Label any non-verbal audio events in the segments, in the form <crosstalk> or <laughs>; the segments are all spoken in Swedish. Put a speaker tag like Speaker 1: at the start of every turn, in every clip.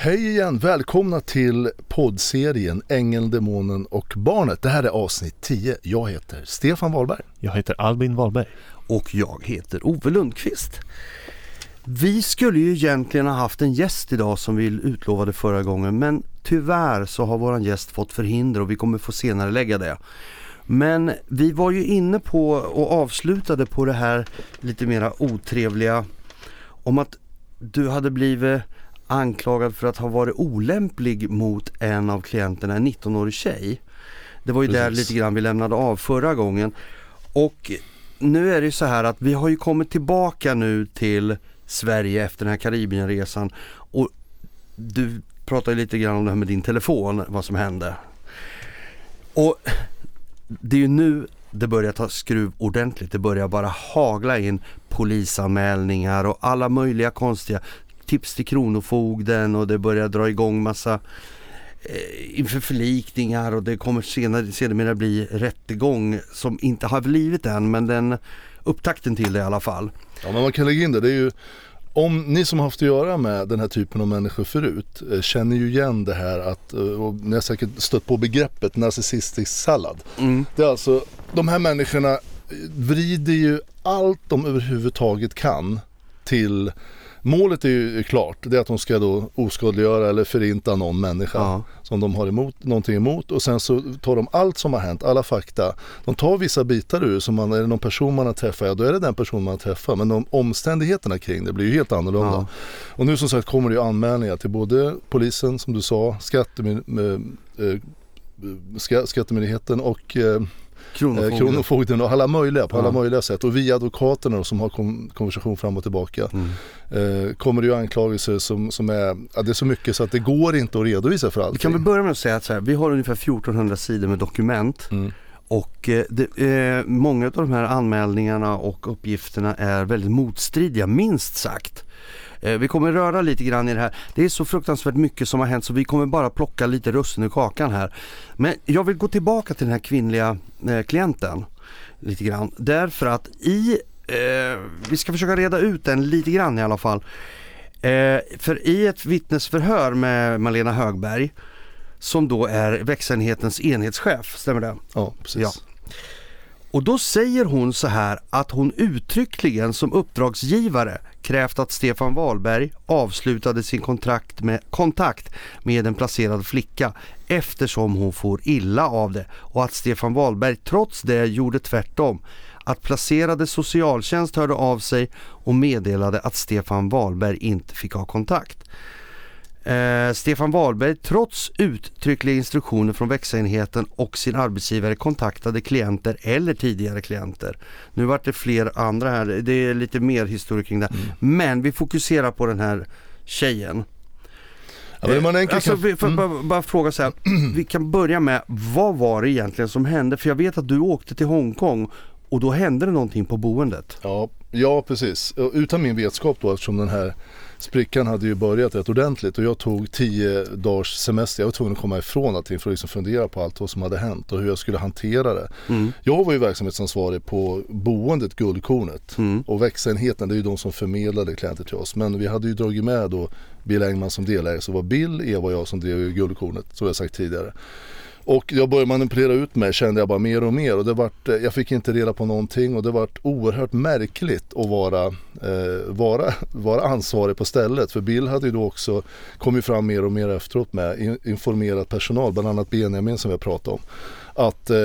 Speaker 1: Hej igen! Välkomna till poddserien Ängeln, Demonen och Barnet. Det här är avsnitt 10. Jag heter Stefan Wahlberg.
Speaker 2: Jag heter Albin Wahlberg.
Speaker 3: Och jag heter Ove Lundqvist. Vi skulle ju egentligen ha haft en gäst idag som vi utlovade förra gången men tyvärr så har våran gäst fått förhinder och vi kommer få senare lägga det. Men vi var ju inne på och avslutade på det här lite mera otrevliga om att du hade blivit anklagad för att ha varit olämplig mot en av klienterna, en 19-årig tjej. Det var ju Precis. där lite grann vi lämnade av förra gången. Och nu är det så här att vi har ju kommit tillbaka nu till Sverige efter den här Karibienresan och du pratade lite grann om det här med din telefon, vad som hände. Och det är ju nu det börjar ta skruv ordentligt. Det börjar bara hagla in polisanmälningar och alla möjliga konstiga tips till Kronofogden och det börjar dra igång massa eh, inför förlikningar och det kommer senare, sedermera bli rättegång som inte har blivit än men den upptakten till det i alla fall.
Speaker 1: Ja men man kan lägga in det, det är ju om ni som haft att göra med den här typen av människor förut eh, känner ju igen det här att, eh, och ni har säkert stött på begreppet narcissistisk sallad. Mm. Det är alltså, de här människorna vrider ju allt de överhuvudtaget kan till Målet är ju klart, det är att de ska då oskadliggöra eller förinta någon människa ja. som de har emot, någonting emot och sen så tar de allt som har hänt, alla fakta. De tar vissa bitar ur, som man, är det någon person man har träffat, ja då är det den person man har träffat. Men de omständigheterna kring det blir ju helt annorlunda. Ja. Och nu som sagt kommer det ju anmälningar till både polisen som du sa, skattemyn, äh, äh, skattemyndigheten och äh, Kronofogden. Eh, Kronofogden och alla möjliga, på ja. alla möjliga sätt. Och via advokaterna som har konversation fram och tillbaka. Mm. Eh, kommer det ju anklagelser som, som är, ja, det är så mycket så att det går inte att redovisa för allt.
Speaker 3: Vi kan väl börja med att säga att här, vi har ungefär 1400 sidor med dokument. Mm. Och eh, det, eh, många av de här anmälningarna och uppgifterna är väldigt motstridiga, minst sagt. Eh, vi kommer röra lite grann i det här. Det är så fruktansvärt mycket som har hänt så vi kommer bara plocka lite russin i kakan här. Men jag vill gå tillbaka till den här kvinnliga eh, klienten lite grann. Därför att i, eh, vi ska försöka reda ut den lite grann i alla fall. Eh, för i ett vittnesförhör med Malena Högberg som då är växenhetens enhetschef, stämmer det?
Speaker 1: Ja, precis. Ja.
Speaker 3: Och då säger hon så här att hon uttryckligen som uppdragsgivare krävt att Stefan Wahlberg avslutade sin kontrakt med, kontakt med en placerad flicka eftersom hon får illa av det och att Stefan Wahlberg trots det gjorde tvärtom. Att placerade socialtjänst hörde av sig och meddelade att Stefan Wahlberg inte fick ha kontakt. Eh, Stefan Wahlberg trots uttryckliga instruktioner från växenheten och sin arbetsgivare kontaktade klienter eller tidigare klienter. Nu vart det fler andra här, det är lite mer historia kring det. Mm. Men vi fokuserar på den här tjejen. Ja, eh, alltså, kan... för, mm. bara, bara, fråga så här, <clears throat> vi kan börja med vad var det egentligen som hände? För jag vet att du åkte till Hongkong och då hände det någonting på boendet.
Speaker 1: Ja, ja precis. Utan min vetskap då eftersom den här sprickan hade ju börjat rätt ordentligt och jag tog tio dagars semester. Jag var tvungen att komma ifrån allting för att liksom fundera på allt vad som hade hänt och hur jag skulle hantera det. Mm. Jag var ju verksamhetsansvarig på boendet Guldkornet mm. och växenheten det är ju de som förmedlade klienter till oss. Men vi hade ju dragit med då Bill Engman som delägare så var Bill, Eva och jag som drev Guldkornet som jag sagt tidigare. Och jag började manipulera ut mig kände jag bara mer och mer och det vart, eh, jag fick inte reda på någonting och det vart oerhört märkligt att vara, eh, vara, <laughs> vara ansvarig på stället. För Bill hade ju då också kommit fram mer och mer efteråt med informerat personal, bland annat Benjamin som vi har pratat om. Att eh,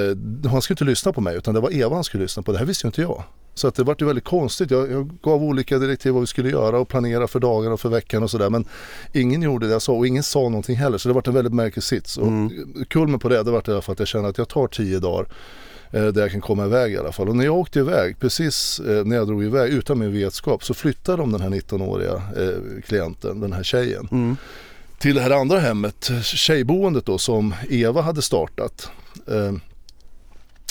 Speaker 1: han skulle inte lyssna på mig utan det var Eva han skulle lyssna på, det här visste ju inte jag. Så att det vart ju väldigt konstigt. Jag, jag, gav olika direktiv vad vi skulle göra och planera för dagen och för veckan och sådär. Men ingen gjorde det jag sa och ingen sa någonting heller. Så det vart en väldigt märklig sits. Och mm. kulmen på det, det vart fall att jag kände att jag tar tio dagar eh, där jag kan komma iväg i alla fall. Och när jag åkte iväg, precis eh, när jag drog iväg utan min vetskap så flyttade de den här 19-åriga eh, klienten, den här tjejen. Mm. Till det här andra hemmet, tjejboendet då som Eva hade startat.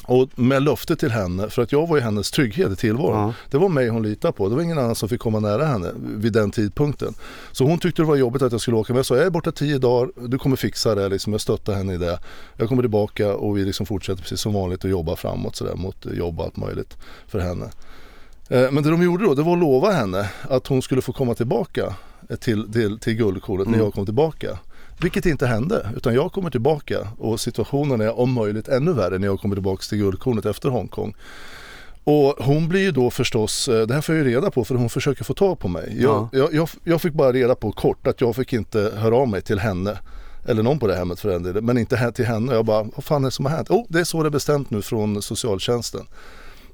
Speaker 1: Och med löfte till henne, för att jag var ju hennes trygghet i tillvaron. Ja. Det var mig hon litade på. Det var ingen annan som fick komma nära henne vid den tidpunkten. Så hon tyckte det var jobbigt att jag skulle åka. Men jag sa, jag är borta tio dagar, du kommer fixa det. Liksom. Jag stöttar henne i det. Jag kommer tillbaka och vi liksom fortsätter precis som vanligt och jobbar framåt sådär, mot jobb och allt möjligt för henne. Eh, men det de gjorde då, det var att lova henne att hon skulle få komma tillbaka eh, till, till, till guldkornet när
Speaker 3: Mm.
Speaker 1: jag kom tillbaka. Vilket inte hände, utan jag kommer tillbaka och situationen är om möjligt ännu värre när jag kommer tillbaka till guldkornet efter Hongkong. Och hon blir ju då förstås, eh, det här får jag ju reda på för hon försöker få tag på mig. Jag,
Speaker 3: Ja.
Speaker 1: jag, jag, jag fick bara reda på kort att jag fick inte höra av mig till henne. Eller någon på det hemmet för den delen, men inte här till henne. Jag bara, vad fan är det som har hänt? Oh, det är så det är bestämt nu från socialtjänsten.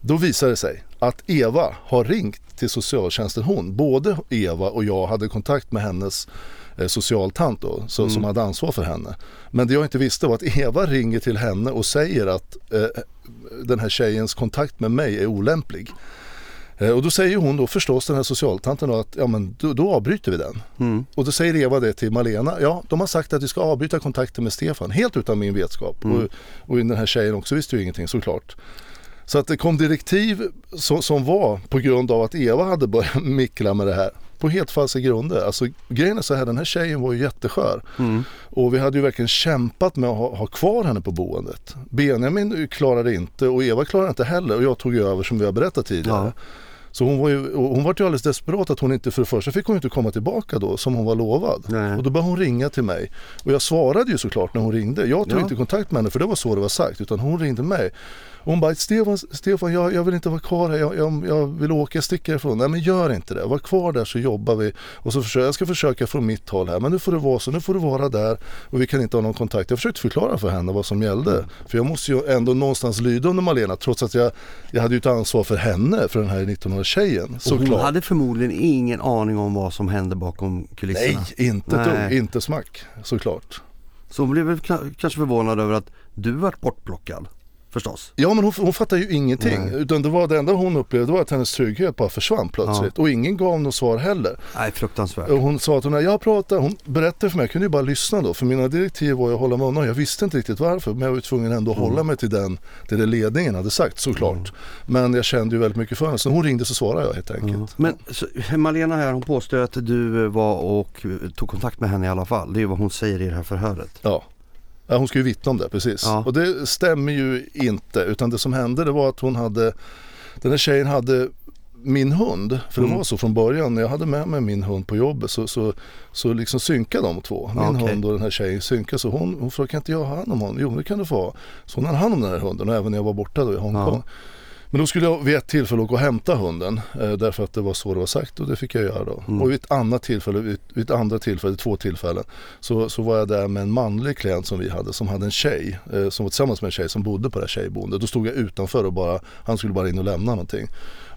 Speaker 1: Då visar det sig att Eva har ringt till socialtjänsten hon. Både Eva och jag hade kontakt med hennes eh, socialtant då, så,
Speaker 3: Mm.
Speaker 1: som hade ansvar för henne. Men det jag inte visste var att Eva ringer till henne och säger att eh, den här tjejens kontakt med mig är olämplig. Eh, och då säger hon då förstås den här socialtanten att ja men då, då avbryter vi den.
Speaker 3: Mm.
Speaker 1: Och då säger Eva det till Malena. Ja, de har sagt att vi ska avbryta kontakten med Stefan. Helt utan min vetskap.
Speaker 3: Mm.
Speaker 1: Och, och den här tjejen också visste ju ingenting såklart. Så att det kom direktiv som, som var på grund av att Eva hade börjat <laughs> mickla med det här. På helt falska grunder. Alltså grejen är så här, den här tjejen var ju jätteskör.
Speaker 3: Mm.
Speaker 1: Och vi hade ju verkligen kämpat med att ha, ha kvar henne på boendet. Benjamin klarade inte och Eva klarade inte heller och jag tog över som vi har berättat tidigare.
Speaker 3: Ja.
Speaker 1: Så hon var ju, hon var ju alldeles desperat att hon inte, för det första fick hon inte komma tillbaka då som hon var lovad.
Speaker 3: Nej.
Speaker 1: Och då började hon ringa till mig. Och jag svarade ju såklart när hon ringde. Jag tog
Speaker 3: Ja.
Speaker 1: inte kontakt med henne för det var så det var sagt. Utan hon ringde mig. Och hon bara, Stefan, Stefan jag, jag vill inte vara kvar här. Jag, jag, jag vill åka, jag sticker ifrån. Nej men gör inte det. Var kvar där så jobbar vi. Och så försöker, jag ska försöka från mitt håll här. Men nu får det vara så. Nu får du vara där. Och vi kan inte ha någon kontakt. Jag försökte förklara för henne vad som gällde.
Speaker 3: Mm.
Speaker 1: För jag måste ju ändå någonstans lyda under Malena. Trots att jag, jag hade ju ett ansvar för henne. För den här 19-års-tjejen.
Speaker 3: Och hon hade förmodligen ingen aning om vad som hände bakom kulisserna.
Speaker 1: Nej, inte
Speaker 3: Nej.
Speaker 1: ord. Inte smack. Såklart.
Speaker 3: Så hon blev väl kanske förvånad över att du vart bortplockad. Förstås.
Speaker 1: Ja men hon, hon fattar ju ingenting.
Speaker 3: Nej.
Speaker 1: Utan det, var, det enda hon upplevde var att hennes trygghet bara försvann plötsligt. Och ingen gav något svar heller.
Speaker 3: Nej, fruktansvärt.
Speaker 1: Och hon sa att hon, när jag pratade, hon berättade för mig, jag kunde ju bara lyssna då. För mina direktiv var ju att hålla mig undan. Jag visste inte riktigt varför. Men jag var ju tvungen ändå att
Speaker 3: Mm.
Speaker 1: hålla mig till den, till det ledningen hade sagt såklart. Men jag kände ju väldigt mycket för henne. Så hon ringde så svarade jag helt enkelt.
Speaker 3: Men så, Malena här, hon påstår att du var och tog kontakt med henne i alla fall. Det är ju vad hon säger i det här förhöret.
Speaker 1: Ja. Ja, hon ska ju vittna om det precis.
Speaker 3: Ja.
Speaker 1: Och det stämmer ju inte. Utan det som hände det var att hon hade, den här tjejen hade min hund, för det
Speaker 3: Mm.
Speaker 1: var så från början när jag hade med mig min hund på jobbet så, så, så liksom synkade de två. Min
Speaker 3: Ja, okej.
Speaker 1: hund och den här tjejen synkade så hon, hon frågade kan inte jag ha hand om honom? Jo det kan du få ha. Så hon hade hand om den här hunden och även när jag var borta då i Hongkong. Men då skulle jag vid ett tillfälle åka och hämta hunden eh, därför att det var så det var sagt och det fick jag göra då.
Speaker 3: Mm.
Speaker 1: Och vid ett annat tillfälle, vid, vid ett andra tillfälle, två tillfällen så, så var jag där med en manlig klient som vi hade som hade en tjej eh, som var tillsammans med en tjej som bodde på det här tjejboendet. Då stod jag utanför och bara, han skulle bara in och lämna någonting.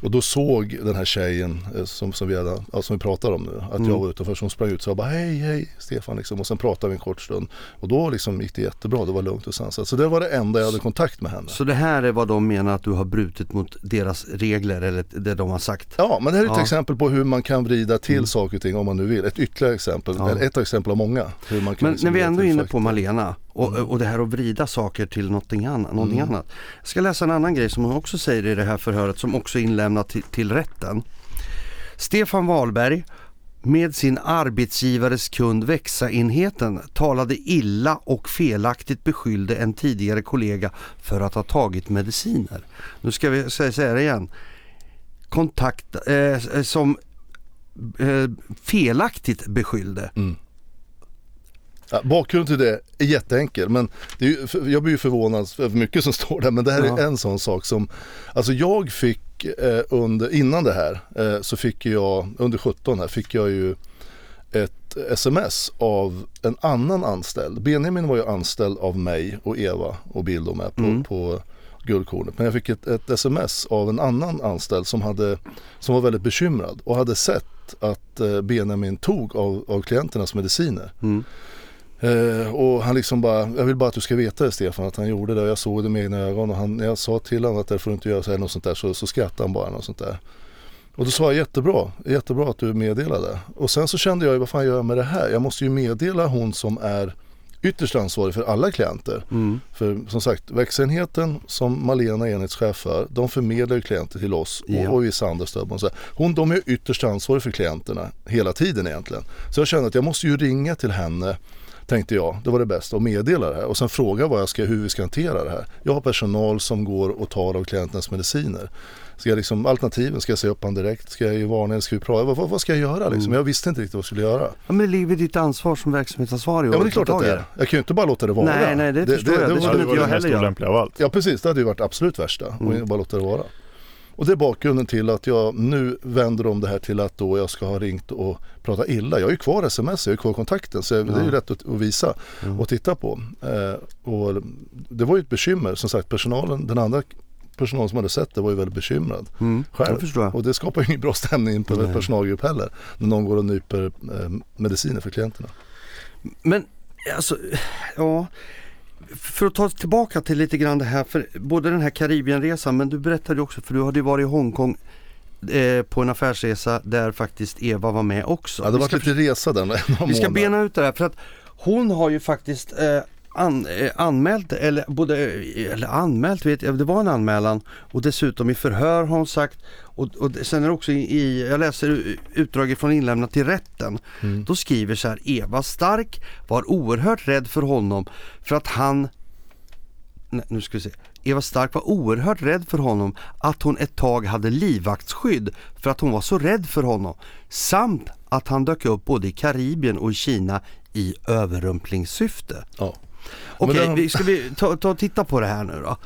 Speaker 1: Och då såg den här tjejen eh, som, som, vi, hade, ja, som vi pratar om nu att
Speaker 3: Mm.
Speaker 1: jag var utanför så hon sprang ut och bara hej hej Stefan liksom. och sen pratade vi en kort stund. Och då liksom gick det jättebra, det var lugnt och sansat. Så det var det enda jag hade kontakt med henne.
Speaker 3: Så det här är vad de menar att du har brutit mot deras regler eller det de har sagt.
Speaker 1: Ja, men det här är ett
Speaker 3: Ja.
Speaker 1: exempel på hur man kan vrida till
Speaker 3: Mm.
Speaker 1: saker och ting om man nu vill. Ett ytterligare exempel,
Speaker 3: Ja.
Speaker 1: ett exempel av många. Hur man kan
Speaker 3: Men
Speaker 1: liksom
Speaker 3: när vi ändå är inne på Malena och,
Speaker 1: Mm.
Speaker 3: och det här att vrida saker till någonting, annat, någonting
Speaker 1: Mm.
Speaker 3: annat. Jag ska läsa en annan grej som hon också säger i det här förhöret som också är inlämnat till, till rätten. Stefan Wahlberg med sin arbetsgivares kund Växa-enheten talade illa och felaktigt beskyllde en tidigare kollega för att ha tagit mediciner. Nu ska vi säga, säga det igen. Kontakt eh, som eh, felaktigt beskyllde.
Speaker 1: Mm. Ja, bakgrunden till det är jätteenkel men är ju, jag blir ju förvånad över mycket som <laughs> står där men det här
Speaker 3: Ja.
Speaker 1: är en sån sak som Alltså jag fick eh, under, innan det här eh, så fick jag, under 17 här fick jag ju ett sms av en annan anställd. Benjamin var ju anställd av mig och Eva och Bill då med på,
Speaker 3: Mm.
Speaker 1: på Guldkornet. Men jag fick ett, ett sms av en annan anställd som, hade, som var väldigt bekymrad och hade sett att eh, Benjamin tog av, av klienternas mediciner.
Speaker 3: Mm.
Speaker 1: Eh, och han liksom bara, jag vill bara att du ska veta det Stefan, att han gjorde det och jag såg det med egna ögon och han, när jag sa till honom att det får du inte göra så här något sånt där så, så skrattade han bara något sånt där. Och då sa jag jättebra, jättebra att du meddelade. Och sen så kände jag, vad fan gör jag med det här? Jag måste ju meddela hon som är ytterst ansvarig för alla klienter.
Speaker 3: Mm.
Speaker 1: För som sagt, växenheten som Malena är enhetschef för, de förmedlar ju klienter till oss
Speaker 3: Ja.
Speaker 1: och vissa andra stödboenden. Så Hon, de är ytterst ansvariga för klienterna hela tiden egentligen. Så jag kände att jag måste ju ringa till henne tänkte jag, det var det bästa och meddela det här och sen fråga vad jag ska, hur vi ska hantera det här. Jag har personal som går och tar av klienternas mediciner. Ska jag liksom, alternativen, ska jag säga upp honom direkt? Ska jag ge varning? Ska vi prata? Vad, vad, ska jag göra liksom?
Speaker 3: Mm.
Speaker 1: Jag visste inte riktigt vad jag skulle göra.
Speaker 3: Ja, men det ligger ditt ansvar som verksamhetsansvarig
Speaker 1: Ja men det är
Speaker 3: att
Speaker 1: klart att det är. Jag kan ju inte bara låta det vara.
Speaker 3: Nej, nej, det förstår jag. Det skulle
Speaker 2: det
Speaker 3: inte
Speaker 2: var
Speaker 3: jag
Speaker 2: det
Speaker 3: heller göra.
Speaker 1: Ja precis, det hade ju varit absolut värsta.
Speaker 3: Mm.
Speaker 1: Och bara låta det vara. Och det är bakgrunden till att jag nu vänder om det här till att då jag ska ha ringt och pratat illa. Jag är ju kvar sms, jag är kvar kontakten så det är ju lätt att, att visa
Speaker 3: Mm.
Speaker 1: och titta på. Eh, och det var ju ett bekymmer, som sagt personalen, den andra personalen som hade sett det var ju väldigt bekymrad
Speaker 3: Mm.
Speaker 1: själv. Och det skapar ju ingen bra stämning på en personalgrupp heller. När någon går och nyper eh, mediciner för klienterna.
Speaker 3: Men alltså, ja. För att ta oss tillbaka till lite grann det här, för både den här Karibienresan men du berättade också, för du hade ju varit i Hongkong eh, på en affärsresa där faktiskt Eva var med också.
Speaker 1: Ja, det var lite resa där några
Speaker 3: vi ska bena ut det här för att hon har ju faktiskt eh, an, eh, anmält, eller både, eh, eller anmält vet jag, det var en anmälan och dessutom i förhör har hon sagt och, och sen är det också i, jag läser u- utdrag från inlämnat till rätten.
Speaker 1: Mm.
Speaker 3: Då skriver så här, Eva Stark var oerhört rädd för honom för att han Nej, nu ska vi se. Eva Stark var oerhört rädd för honom att hon ett tag hade livvaktsskydd för att hon var så rädd för honom. Samt att han dök upp både i Karibien och i Kina i överrumplingssyfte.
Speaker 1: Ja.
Speaker 3: Okej,
Speaker 1: Men den-
Speaker 3: ska vi ta, ta och titta på det här nu då?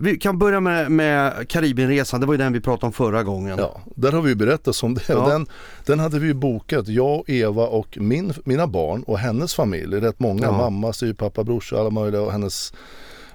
Speaker 3: Vi kan börja med, med Karibienresan, det var ju den vi pratade om förra gången.
Speaker 1: Ja, där har vi ju berättat om det.
Speaker 3: Ja.
Speaker 1: Den, den hade vi ju bokat, jag, Eva och min, mina barn och hennes familj. Rätt många,
Speaker 3: Ja.
Speaker 1: mamma, styvpappa, brorsa, alla möjliga och hennes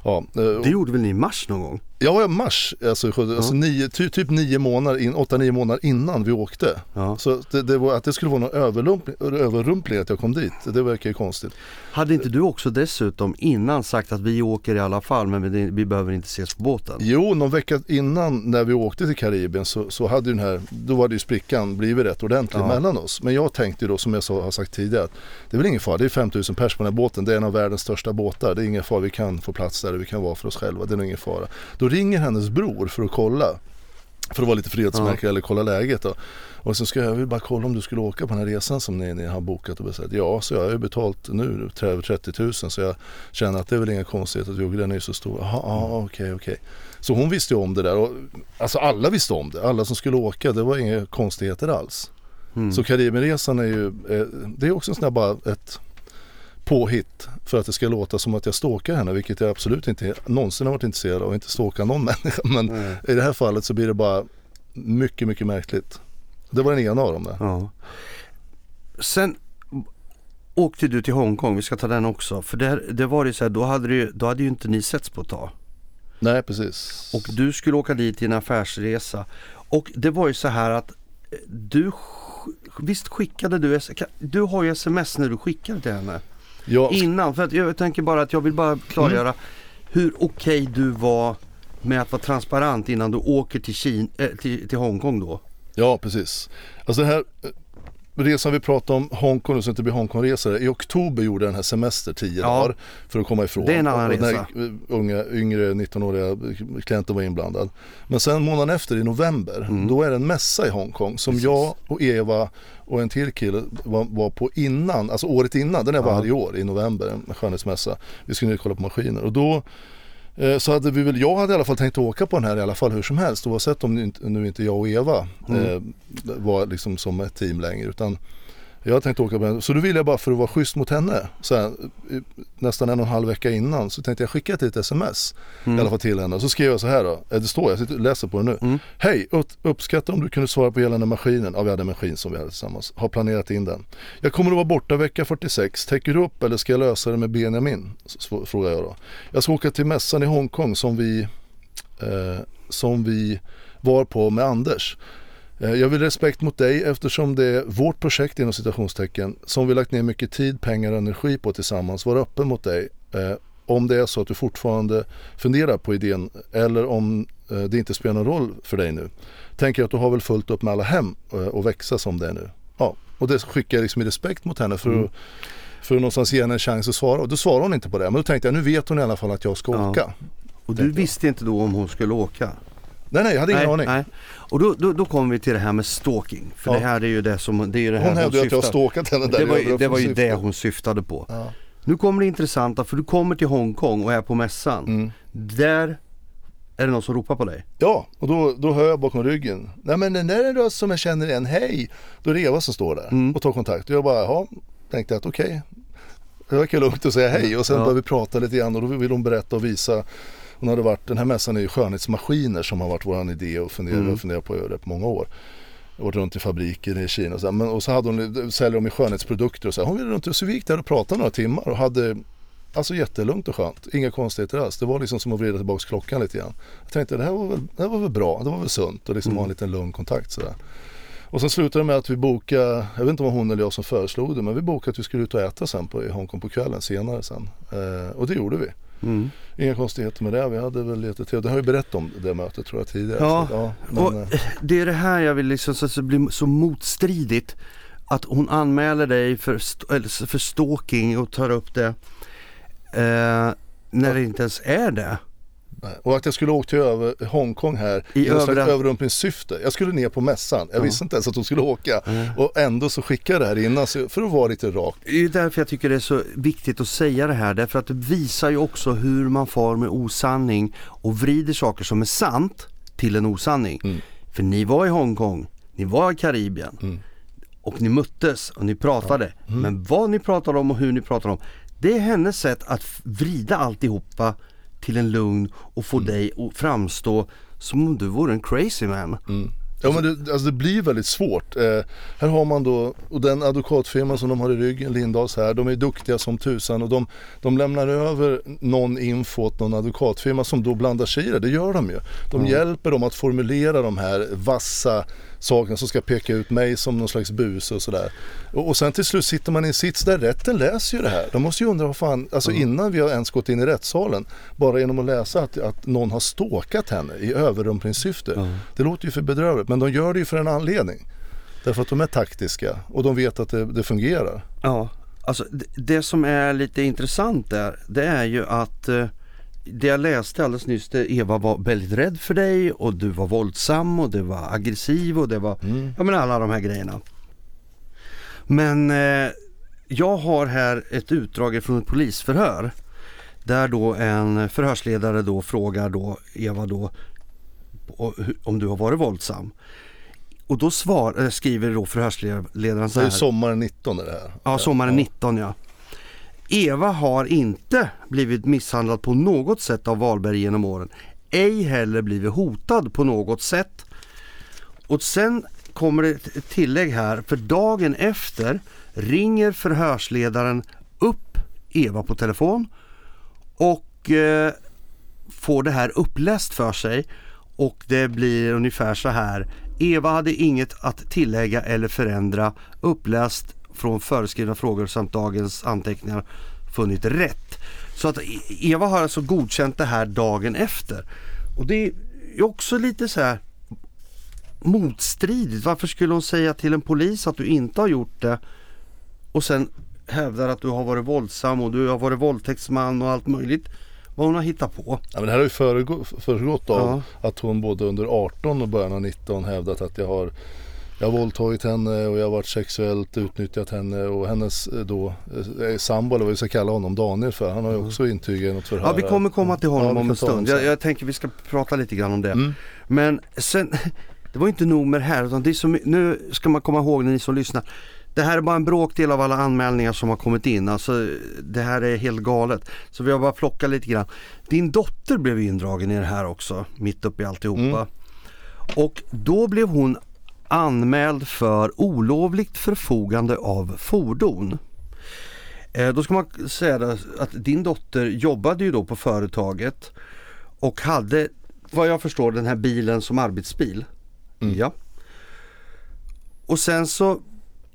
Speaker 1: Ja, eh,
Speaker 3: Det gjorde väl ni i mars någon gång?
Speaker 1: Ja, mars, alltså, alltså nio, ty, typ nio månader, in, åtta, nio månader innan vi åkte. Så det, det var, att det skulle vara någon överrumpling, att jag kom dit, det verkar ju konstigt.
Speaker 3: Hade inte du också dessutom innan sagt att vi åker i alla fall men vi, vi behöver inte ses på båten?
Speaker 1: Jo, någon vecka innan när vi åkte till Karibien så, så hade den här, då var det ju sprickan blivit rätt ordentlig
Speaker 3: Ja.
Speaker 1: mellan oss. Men jag tänkte ju då som jag sa, har sagt tidigare att det är väl ingen fara, det är 5000 pers på den här båten, det är en av världens största båtar, det är ingen fara, vi kan få plats där vi kan vara för oss själva, det är nog ingen fara. Då ringer hennes bror för att kolla, för att vara lite fredsmärkare eller kolla läget då. Och så ska jag, jag vill bara kolla om du skulle åka på den här resan som ni, ni har bokat och beställt. Ja, så jag har ju betalt nu över 30 000 så jag känner att det är väl inga konstigheter att vi åker, den är ju så stor. Jaha, ja, okej, okej. Så hon visste ju om det där och alltså alla visste om det. Alla som skulle åka, det var inga konstigheter alls.
Speaker 3: Mm.
Speaker 1: Så Karibienresan är ju, eh, det är också en sån här bara ett påhitt för att det ska låta som att jag stalkar henne, vilket jag absolut inte någonsin har varit intresserad av, inte stalka någon <laughs> människa. Men
Speaker 3: Nej.
Speaker 1: i det här fallet så blir det bara mycket, mycket märkligt. Det var den ena av dem där.
Speaker 3: Ja. Sen åkte du till Hongkong, vi ska ta den också. För där, det var det så här, då hade, ju- då hade ju inte ni setts på ett tag.
Speaker 1: Nej, precis.
Speaker 3: Och du skulle åka dit i en affärsresa. Och det var ju så här att eh, du, visst skickade du, du har ju sms när du skickade till henne.
Speaker 1: Ja,
Speaker 3: Innan, för att jag tänker bara att jag vill bara klargöra
Speaker 1: Mm.
Speaker 3: hur okej du var med att vara transparent innan du åker till, Kina, äh, till, till Hongkong då.
Speaker 1: ja, precis. Alltså den här eh, resan vi pratade om, Hongkong, så inte blir Hongkongresor. I oktober gjorde jag den här semester 10
Speaker 3: Ja.
Speaker 1: dagar för att komma ifrån.
Speaker 3: Det är en annan
Speaker 1: och
Speaker 3: resa.
Speaker 1: eh, unga, yngre 19-åriga klienten var inblandad. Men sen månaden efter i november,
Speaker 3: Mm.
Speaker 1: då är det en mässa i Hongkong som
Speaker 3: Precis.
Speaker 1: jag och Eva och en till kille var, var på innan, alltså året innan, den är
Speaker 3: Ja.
Speaker 1: varje år i november, en skönhetsmässa. Vi skulle ner och kolla på maskiner och då så hade vi väl, jag hade i alla fall tänkt åka på den här i alla fall hur som helst oavsett om nu inte, nu inte jag och Eva
Speaker 3: Mm.
Speaker 1: eh, var liksom som ett team längre utan jag hade tänkt åka på den. Så då ville jag bara för att vara schysst mot henne så här, nästan en och en halv vecka innan så tänkte jag skicka ett litet sms
Speaker 3: Mm.
Speaker 1: i alla fall till henne. Så skrev jag så här då, eh, det står jag sitter och läser på det nu.
Speaker 3: Mm.
Speaker 1: Hej, upp- uppskattar om du kunde svara på gällande maskinen. Ja, vi hade en maskin som vi hade tillsammans. Har planerat in den. Jag kommer att vara borta vecka 46. Täcker du upp eller ska jag lösa det med Benjamin? Frågar jag då. Jag ska åka till mässan i Hongkong som vi, eh, som vi var på med Anders. Eh, Jag vill respekt mot dig eftersom det är vårt projekt inom citationstecken som vi lagt ner mycket tid, pengar och energi på tillsammans. Vara öppen mot dig. Eh, om det är så att du fortfarande funderar på idén eller om eh, det inte spelar någon roll för dig nu. Tänker att du har väl fullt upp med alla hem och växa som det är nu. Ja, och det skickar jag liksom i respekt mot henne för,
Speaker 3: Mm.
Speaker 1: att, för att någonstans ge henne en chans att svara. Och då svarar hon inte på det. Men då tänkte jag nu vet hon i alla fall att jag ska
Speaker 3: Ja.
Speaker 1: åka.
Speaker 3: Och du visste inte då om hon skulle åka?
Speaker 1: Nej, nej, jag hade ingen
Speaker 3: nej,
Speaker 1: aning.
Speaker 3: Nej. Och då, då, då kommer vi till det här med stalking. För
Speaker 1: Ja.
Speaker 3: det här är ju det som, det är ju det här
Speaker 1: Hon hävdade att jag stalkat henne där.
Speaker 3: det var, ju- det var ju det hon syftade på.
Speaker 1: Ja.
Speaker 3: Nu kommer det intressanta för du kommer till Hongkong och är på mässan.
Speaker 1: Mm.
Speaker 3: Där är det någon som ropar på dig?
Speaker 1: Ja, och då, då hör jag bakom ryggen. Nej men den där är en röst som jag känner igen, hej! Då är det Eva som står där
Speaker 3: Mm.
Speaker 1: och tar kontakt. Och jag bara, ja, tänkte att okej. Det verkar lugnt att säga hej och sen
Speaker 3: Ja.
Speaker 1: började vi prata lite grann och då vill hon berätta och visa. Hon hade varit, den här mässan är ju skönhetsmaskiner som har varit våran idé och fundera,
Speaker 3: Mm.
Speaker 1: mm. fundera på det på många år. Jag varit runt i fabriker i Kina och så, här. Men, och så hade hon, säljer de skönhetsprodukter och så här. Hon ville runt så vi gick där och pratade några timmar och hade Alltså jättelugnt och skönt, inga konstigheter alls. Det var liksom som att vrida tillbaka klockan lite grann. Jag tänkte det här var väl, det här var väl bra, det var väl sunt och liksom
Speaker 3: Mm.
Speaker 1: ha en liten lugn kontakt sådär. Och sen slutade det med att vi bokade, jag vet inte om hon eller jag som föreslog det, men vi bokade att vi skulle ut och äta sen på, i Hongkong på kvällen senare sen. Eh, och det gjorde vi.
Speaker 3: Mm.
Speaker 1: Inga konstigheter med det, vi hade väl lite till. Det har jag ju berättat om det mötet tror jag tidigare.
Speaker 3: Ja,
Speaker 1: ja men,
Speaker 3: Och
Speaker 1: eh, <laughs>
Speaker 3: det är det här jag vill liksom, så att det blir så motstridigt. Att hon anmäler dig för, st- för stalking och tar upp det eh, när det inte ens är det.
Speaker 1: Och att jag skulle åka till över Hongkong här
Speaker 3: I övre-
Speaker 1: överrumplingssyfte. Jag skulle ner på mässan, jag
Speaker 3: Ja.
Speaker 1: visste inte ens att hon skulle åka.
Speaker 3: Mm.
Speaker 1: Och ändå så skickade jag det här innan så, för att vara lite rak.
Speaker 3: Det är därför jag tycker det är så viktigt att säga det här. Därför att det visar ju också hur man far med osanning och vrider saker som är sant till en osanning.
Speaker 1: Mm.
Speaker 3: För ni var i Hongkong, ni var i Karibien
Speaker 1: Mm.
Speaker 3: och ni möttes och ni pratade. Men vad ni pratade om och hur ni pratade om, det är hennes sätt att vrida alltihopa till en lugn och få dig att framstå som om du vore en crazy man.
Speaker 1: Mm. Ja men det, alltså det blir väldigt svårt. Eh, här har man då, och den advokatfirman som de har i ryggen, Lindahls här, de är duktiga som tusan och de, de lämnar över någon info åt någon advokatfirma som då blandar sig i det, det gör de ju. De hjälper dem att formulera de här vassa sakerna som ska peka ut mig som någon slags buse och sådär. Och, och sen till slut sitter man i en sits där rätten läser ju det här. De måste ju undra vad fan, alltså innan vi har ens gått in i rättssalen, bara genom att läsa att, att någon har ståkat henne i överrumplingssyfte. Det låter ju för bedrövligt men de gör det ju för en anledning. Därför att de är taktiska och de vet att det, det fungerar.
Speaker 3: Ja, alltså det, det som är lite intressant där, det är ju att eh, det jag läste alldeles nyss, det Eva var väldigt rädd för dig och du var våldsam och du var aggressiv och det var,
Speaker 1: Mm.
Speaker 3: ja men alla de här grejerna. Men eh, jag har här ett utdrag från ett polisförhör där då en förhörsledare då frågar då Eva då om du har varit våldsam. Och då svar, eh, skriver då förhörsledaren så
Speaker 1: Det är
Speaker 3: här.
Speaker 1: sommaren 19 är det här.
Speaker 3: Ja, sommaren 19 ja. Eva har inte blivit misshandlad på något sätt av Wahlberg genom åren. Ej heller blivit hotad på något sätt. Och sen kommer det ett tillägg här. För dagen efter ringer förhörsledaren upp Eva på telefon och eh, får det här uppläst för sig. Och det blir ungefär så här. Eva hade inget att tillägga eller förändra. Uppläst från föreskrivna frågor samt dagens anteckningar funnit rätt. Så att E- Eva har alltså godkänt det här dagen efter. Och det är också lite så här motstridigt. Varför skulle hon säga till en polis att du inte har gjort det och sen hävdar att du har varit våldsam och du har varit våldtäktsman och allt möjligt. Vad hon har hittat på.
Speaker 1: Ja, men det här har ju föregå- föregått av
Speaker 3: Ja.
Speaker 1: att hon både under 18 och början av 19 hävdat att jag har jag har våldtagit henne och jag har varit sexuellt utnyttjat henne och hennes eh, då eh, sambo eller vad vi ska kalla honom, Daniel för. Han har ju också intygat i något förhör.
Speaker 3: Ja vi kommer komma till honom
Speaker 1: Ja,
Speaker 3: om en stund. Jag, jag tänker vi ska prata lite grann om det.
Speaker 1: Mm.
Speaker 3: Men sen, det var inte nog med det här utan det är så, nu ska man komma ihåg när ni som lyssnar. Det här är bara en bråkdel av alla anmälningar som har kommit in. Alltså det här är helt galet. Så vi har bara plockat lite grann. Din dotter blev indragen i det här också, mitt uppe i alltihopa.
Speaker 1: Mm.
Speaker 3: Och då blev hon anmäld för olovligt förfogande av fordon. Eh, då ska man säga att din dotter jobbade ju då på företaget och hade vad jag förstår den här bilen som arbetsbil.
Speaker 1: Mm.
Speaker 3: Ja. Och sen så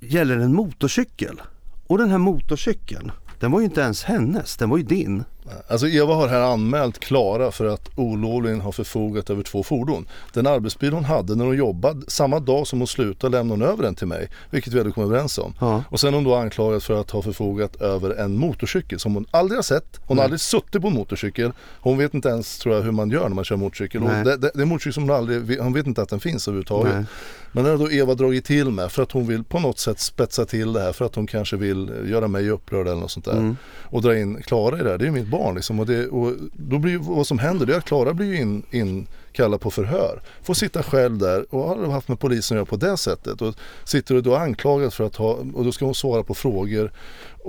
Speaker 3: gäller det en motorcykel. Och den här motorcykeln, den var ju inte ens hennes, den var ju din.
Speaker 1: Alltså Eva har här anmält Klara för att olovligen ha förfogat över två fordon. Den arbetsbil hon hade när hon jobbade, samma dag som hon slutade lämnade hon över den till mig. Vilket vi hade kommit överens om.
Speaker 3: Ja.
Speaker 1: Och sen hon då anklagad för att ha förfogat över en motorcykel som hon aldrig har sett. Hon har aldrig suttit på en motorcykel. Hon vet inte ens tror jag hur man gör när man kör motorcykel. Och det, det, det är en motorcykel som hon aldrig, hon vet inte att den finns överhuvudtaget.
Speaker 3: Nej.
Speaker 1: Men det har då Eva dragit till med för att hon vill på något sätt spetsa till det här för att hon kanske vill göra mig upprörd eller något sånt där.
Speaker 3: Mm.
Speaker 1: Och dra in Klara i det här. Det är ju mitt barn. Barn liksom. och, det, och då blir ju vad som händer det är att Klara blir in, inkallad på förhör. Får sitta själv där och har haft med polisen att göra på det sättet och sitter och då anklagad för att ha, och då ska hon svara på frågor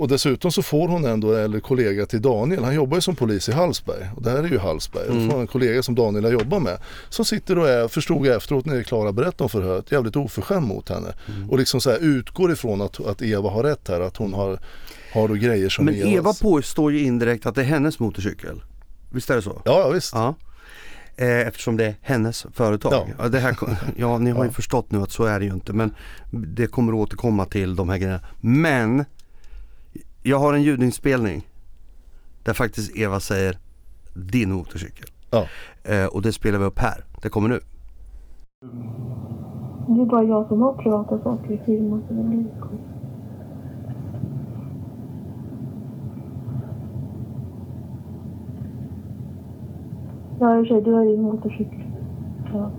Speaker 1: och dessutom så får hon ändå en eller kollega till Daniel, han jobbar ju som polis i Hallsberg och det här är ju Hallsberg. Mm. Och får en kollega som Daniel har jobbat med som sitter och är, förstod jag efteråt när Klara berättade om förhöret, jävligt oförskämd mot henne. Mm. Och liksom så här utgår ifrån att, att Eva har rätt här, att hon har, har då grejer som
Speaker 3: Men Evas. Eva påstår ju indirekt att det är hennes motorcykel. Visst är det så?
Speaker 1: Ja, visst. Ja.
Speaker 3: Eh, eftersom det är hennes företag. Ja. Ja, det här, <laughs> ja ni har ju förstått nu att så är det ju inte men det kommer återkomma till de här grejerna. Men jag har en ljudinspelning där faktiskt Eva säger din motorcykel. Ja. Eh, och det spelar vi upp här. Det kommer nu.
Speaker 2: Det är bara jag som har privata saker i firman så det Ja, i och för sig, du har din motorcykel. Ja.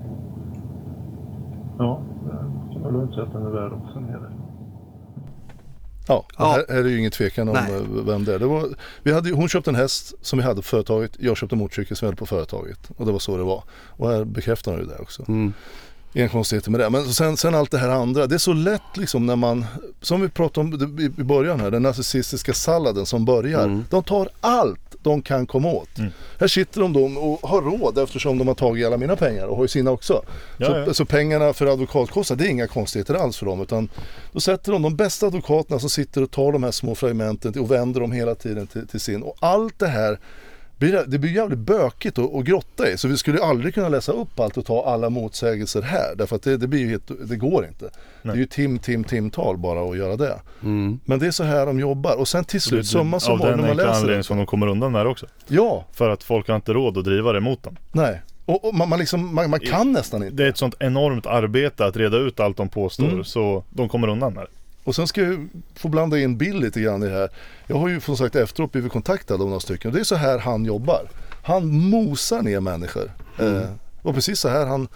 Speaker 4: Ja, jag har lugnt sett den är värd också nere.
Speaker 1: Ja, ja. Här, här är ju ingen tvekan om Nej. Eh, vem det är. Det var, vi hade, hon köpte en häst som vi hade på företaget. Jag köpte en motorcykel som vi hade på företaget. Och det var så det var. Och här bekräftar hon ju det också. Mm. Inga konstigheter med det. Men sen, sen allt det här andra. Det är så lätt liksom när man, som vi pratade om i början här, den narcissistiska salladen som börjar. Mm. De tar allt de kan komma åt. Mm. Här sitter de då och har råd eftersom de har tagit alla mina pengar och har ju sina också. Ja, så, ja. så, pengarna för advokatkostnader det är inga konstigheter alls för dem utan då sätter de de bästa advokaterna som sitter och tar de här små fragmenten och vänder dem hela tiden till, till sin. Och allt det här det blir jävligt bökigt att, att grotta i. Så vi skulle aldrig kunna läsa upp allt och ta alla motsägelser här. Därför att det, det, blir helt, det går inte. Nej. Det är ju tim, tim, timtal bara att göra det. Mm. Men det är så här de jobbar. Och sen till slut, summa summarum
Speaker 4: när man läser. Av den anledningen som de kommer undan med också.
Speaker 1: Ja.
Speaker 4: För att folk har inte råd att driva det mot dem.
Speaker 1: Nej. Och, och man, man, liksom, man, man, kan nästan inte.
Speaker 4: Det är ett sånt enormt arbete att reda ut allt de påstår. Mm. Så de kommer undan med det.
Speaker 1: Och sen ska jag få blanda in Bill lite grann i det här. Jag har ju som sagt efteråt blivit kontaktad av några stycken. Det är så här han jobbar. Han mosar ner människor. Mm. Eh, och precis så här han,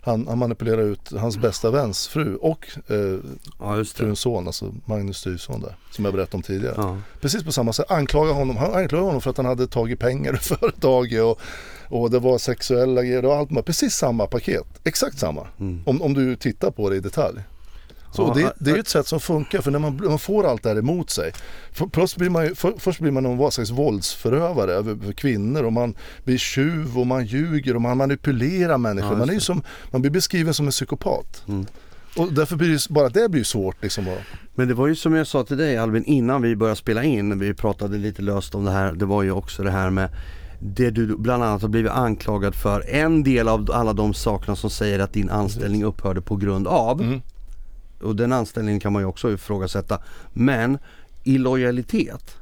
Speaker 1: han, han manipulerar ut hans bästa väns fru och eh, ja, fruns son, alltså Magnus Styrsson där, som jag berättade om tidigare. Ja. Precis på samma sätt, anklagar honom, han anklagar honom för att han hade tagit pengar ur <laughs> företaget och, och det var sexuella grejer, det var allt, precis samma paket, exakt samma. Mm. Om, om du tittar på det i detalj. Så ja, det, det, är ett sätt som funkar för när man, man får allt det här emot sig. För, först, blir man, för, först blir man någon slags våldsförövare över kvinnor och man blir tjuv och man ljuger och man manipulerar människor. Ja, man, är som, man blir beskriven som en psykopat. Mm. Och därför blir det, bara det blir svårt liksom.
Speaker 3: Men det var ju som jag sa till dig Albin innan vi började spela in, vi pratade lite löst om det här, det var ju också det här med det du bland annat har blivit anklagad för. En del av alla de sakerna som säger att din anställning upphörde på grund av. Mm och den anställningen kan man ju också ifrågasätta. Men illojalitet.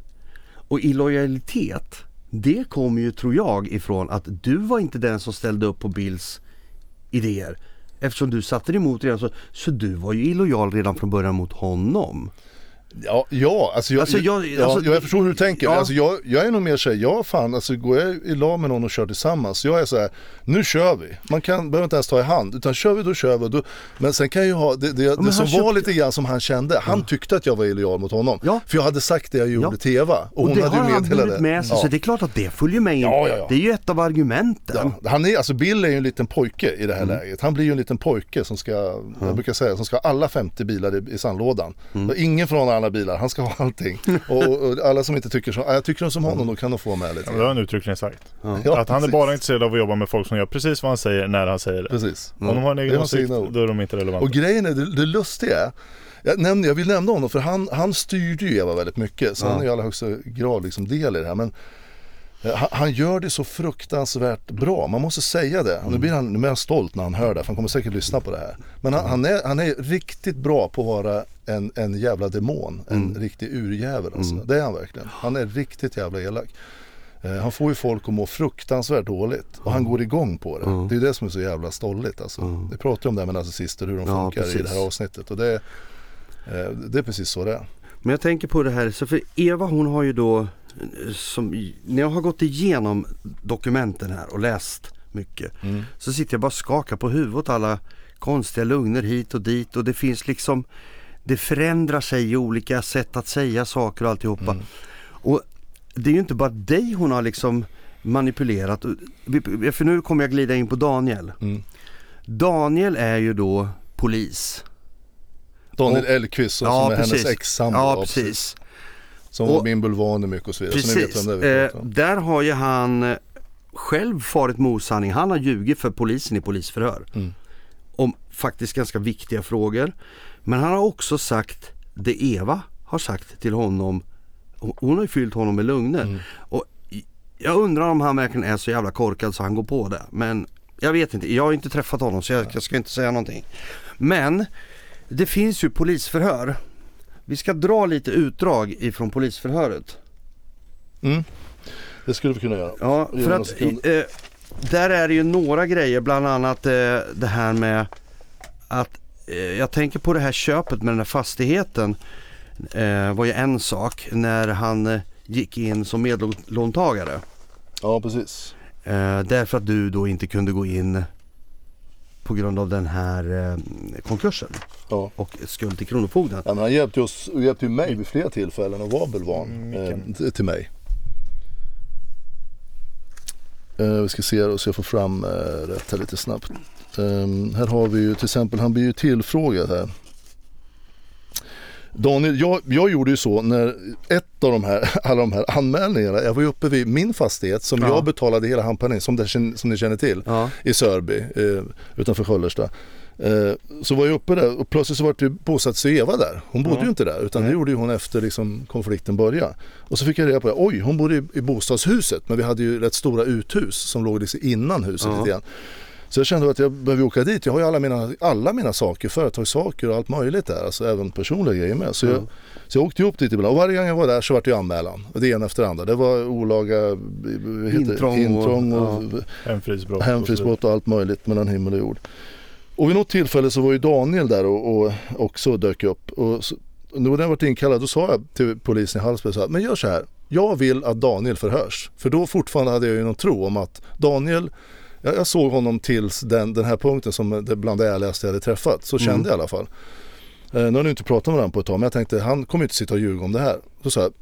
Speaker 3: Och illojalitet, det kommer ju tror jag ifrån att du var inte den som ställde upp på Bills idéer. Eftersom du satte dig emot redan så, så du var ju illojal redan från början mot honom.
Speaker 1: Ja, ja, alltså jag, alltså jag, ja, alltså, jag förstår hur du tänker. Ja. Alltså jag, jag är nog mer såhär, ja fan, alltså går jag i lag med någon och kör tillsammans, jag är såhär, nu kör vi. Man kan, behöver inte ens ta i hand, utan kör vi då kör vi. Då, men sen kan jag ju ha, det, det, det som var lite grann som han kände, han tyckte att jag var illojal mot honom. Ja. För jag hade sagt det jag gjorde till Eva.
Speaker 3: Och, och hon det hade har han burit med sig, så det är klart att det följer med in. Det är ju ett av argumenten.
Speaker 1: Han är, alltså Bill är ju en liten pojke i det här mm. läget. Han blir ju en liten pojke som ska, jag brukar säga, som ska ha alla 50 bilar i, i sandlådan. Mm. Ingen från alla bilar, han ska ha allting. Och, och, alla som inte tycker så, jag tycker som honom, då kan de få med lite.
Speaker 4: Ja, det har han uttryckligen sagt. Ja. att han är bara intresserad av att jobba med folk som gör precis vad han säger när han säger det.
Speaker 1: Precis.
Speaker 4: Om de har en egen åsikt, då är de inte relevanta.
Speaker 1: Och grejen är, det, det lustiga är jag, nämnde, jag vill nämna honom för han, han styrde ju Eva väldigt mycket. Så ja. han är i allra högsta grad liksom del i det här. Men han gör det så fruktansvärt bra, man måste säga det. Mm. Nu blir han, nu han stolt när han hör det, för han kommer säkert lyssna på det här. Men han, han, är, han är riktigt bra på att vara en, en jävla demon, en mm. riktig urjävel alltså. Mm. Det är han verkligen. Han är riktigt jävla elak. Eh, han får ju folk att må fruktansvärt dåligt och han går igång på det. Mm. Det är det som är så jävla stolligt alltså. Mm. Vi pratar om det här med narcissister, hur de funkar ja, i det här avsnittet. Och det, eh, det är precis så det är.
Speaker 3: Men jag tänker på det här, så för Eva hon har ju då, som, när jag har gått igenom dokumenten här och läst mycket, mm. så sitter jag bara och skakar på huvudet alla konstiga lugner hit och dit och det finns liksom, det förändrar sig i olika sätt att säga saker och alltihopa. Mm. Och det är ju inte bara dig hon har liksom manipulerat. För nu kommer jag glida in på Daniel.
Speaker 1: Mm.
Speaker 3: Daniel är ju då polis.
Speaker 1: Daniel
Speaker 3: Och-
Speaker 1: Elfqvist som,
Speaker 3: Ja,
Speaker 1: är
Speaker 3: precis.
Speaker 1: hennes ex-sambo.
Speaker 3: Ja,
Speaker 1: ja,
Speaker 3: precis.
Speaker 1: Som
Speaker 3: Och-
Speaker 1: var min bulvaner och så vidare. Så
Speaker 3: Precis.
Speaker 1: vi
Speaker 3: Eh, där har ju han eh, själv farit med osanning. Han har ljugit för polisen i polisförhör.
Speaker 1: Mm.
Speaker 3: Om faktiskt ganska viktiga frågor. Men han har också sagt det Eva har sagt till honom. Hon har ju fyllt honom med lögner.
Speaker 1: Mm.
Speaker 3: Och jag undrar om han verkligen är så jävla korkad så han går på det. Men jag vet inte, jag har inte träffat honom så jag, jag ska inte säga någonting. Men det finns ju polisförhör. Vi ska dra lite utdrag ifrån polisförhöret.
Speaker 1: Mm. Det skulle vi kunna göra.
Speaker 3: Ja, för att eh, där är det ju några grejer, bland annat eh, det här med att eh, jag tänker på det här köpet med den här fastigheten eh, var ju en sak när han eh, gick in som medlåntagare.
Speaker 1: Ja, precis.
Speaker 3: Eh, därför att du då inte kunde gå in på grund av den här eh, konkursen
Speaker 1: Ja.
Speaker 3: och skuld till Kronofogden.
Speaker 1: Ja, men han hjälpte, oss, hjälpte ju mig vid flera tillfällen och var bulvan
Speaker 4: Mm,
Speaker 1: eh, till mig. Eh, vi ska se här så jag får fram eh, rätt här lite snabbt. Eh, här har vi ju till exempel, han blir ju tillfrågad här. Daniel, jag, jag gjorde ju så när ett av de här, <laughs> alla de här anmälningarna, jag var ju uppe vid min fastighet som
Speaker 3: Ja.
Speaker 1: jag betalade hela handpenningen som, det, som ni känner till
Speaker 3: Ja,
Speaker 1: i Sörby eh, utanför Sköllersta. Eh, så var jag uppe där och plötsligt så var det bosatt Eva där. Hon bodde
Speaker 3: Ja.
Speaker 1: ju inte där utan det gjorde hon efter liksom, konflikten började. Och så fick jag reda på det, oj hon bodde i, i bostadshuset men vi hade ju rätt stora uthus som låg liksom innan huset
Speaker 3: Ja.
Speaker 1: lite grann. Så jag kände att jag behöver åka dit. Jag har ju alla mina, alla mina saker, företagssaker och allt möjligt där. Alltså även personliga grejer med. Så,
Speaker 3: Ja.
Speaker 1: jag, så jag åkte upp dit ibland och varje gång jag var där så var det ju anmälan. Och det ena efter det andra. Det var olaga heter det?
Speaker 3: Intrång och-
Speaker 1: intrång och,
Speaker 4: Hemfridsbrott.
Speaker 1: hemfridsbrott och allt möjligt mellan himmel och jord. Och vid något tillfälle så var ju Daniel där och, och också dök upp. Och så, och när jag varit inkallad då sa jag till polisen i Hallsberg så här, men gör så här. Jag vill att Daniel förhörs. För då fortfarande hade jag ju någon tro om att Daniel, jag, jag såg honom tills den, den här punkten som det bland det ärligaste jag hade träffat. Så kände
Speaker 3: Mm.
Speaker 1: jag i alla fall. Eh, nu har ni inte pratat med varandra på ett tag men jag tänkte han kommer inte sitta och ljuga om det här. Så sa jag,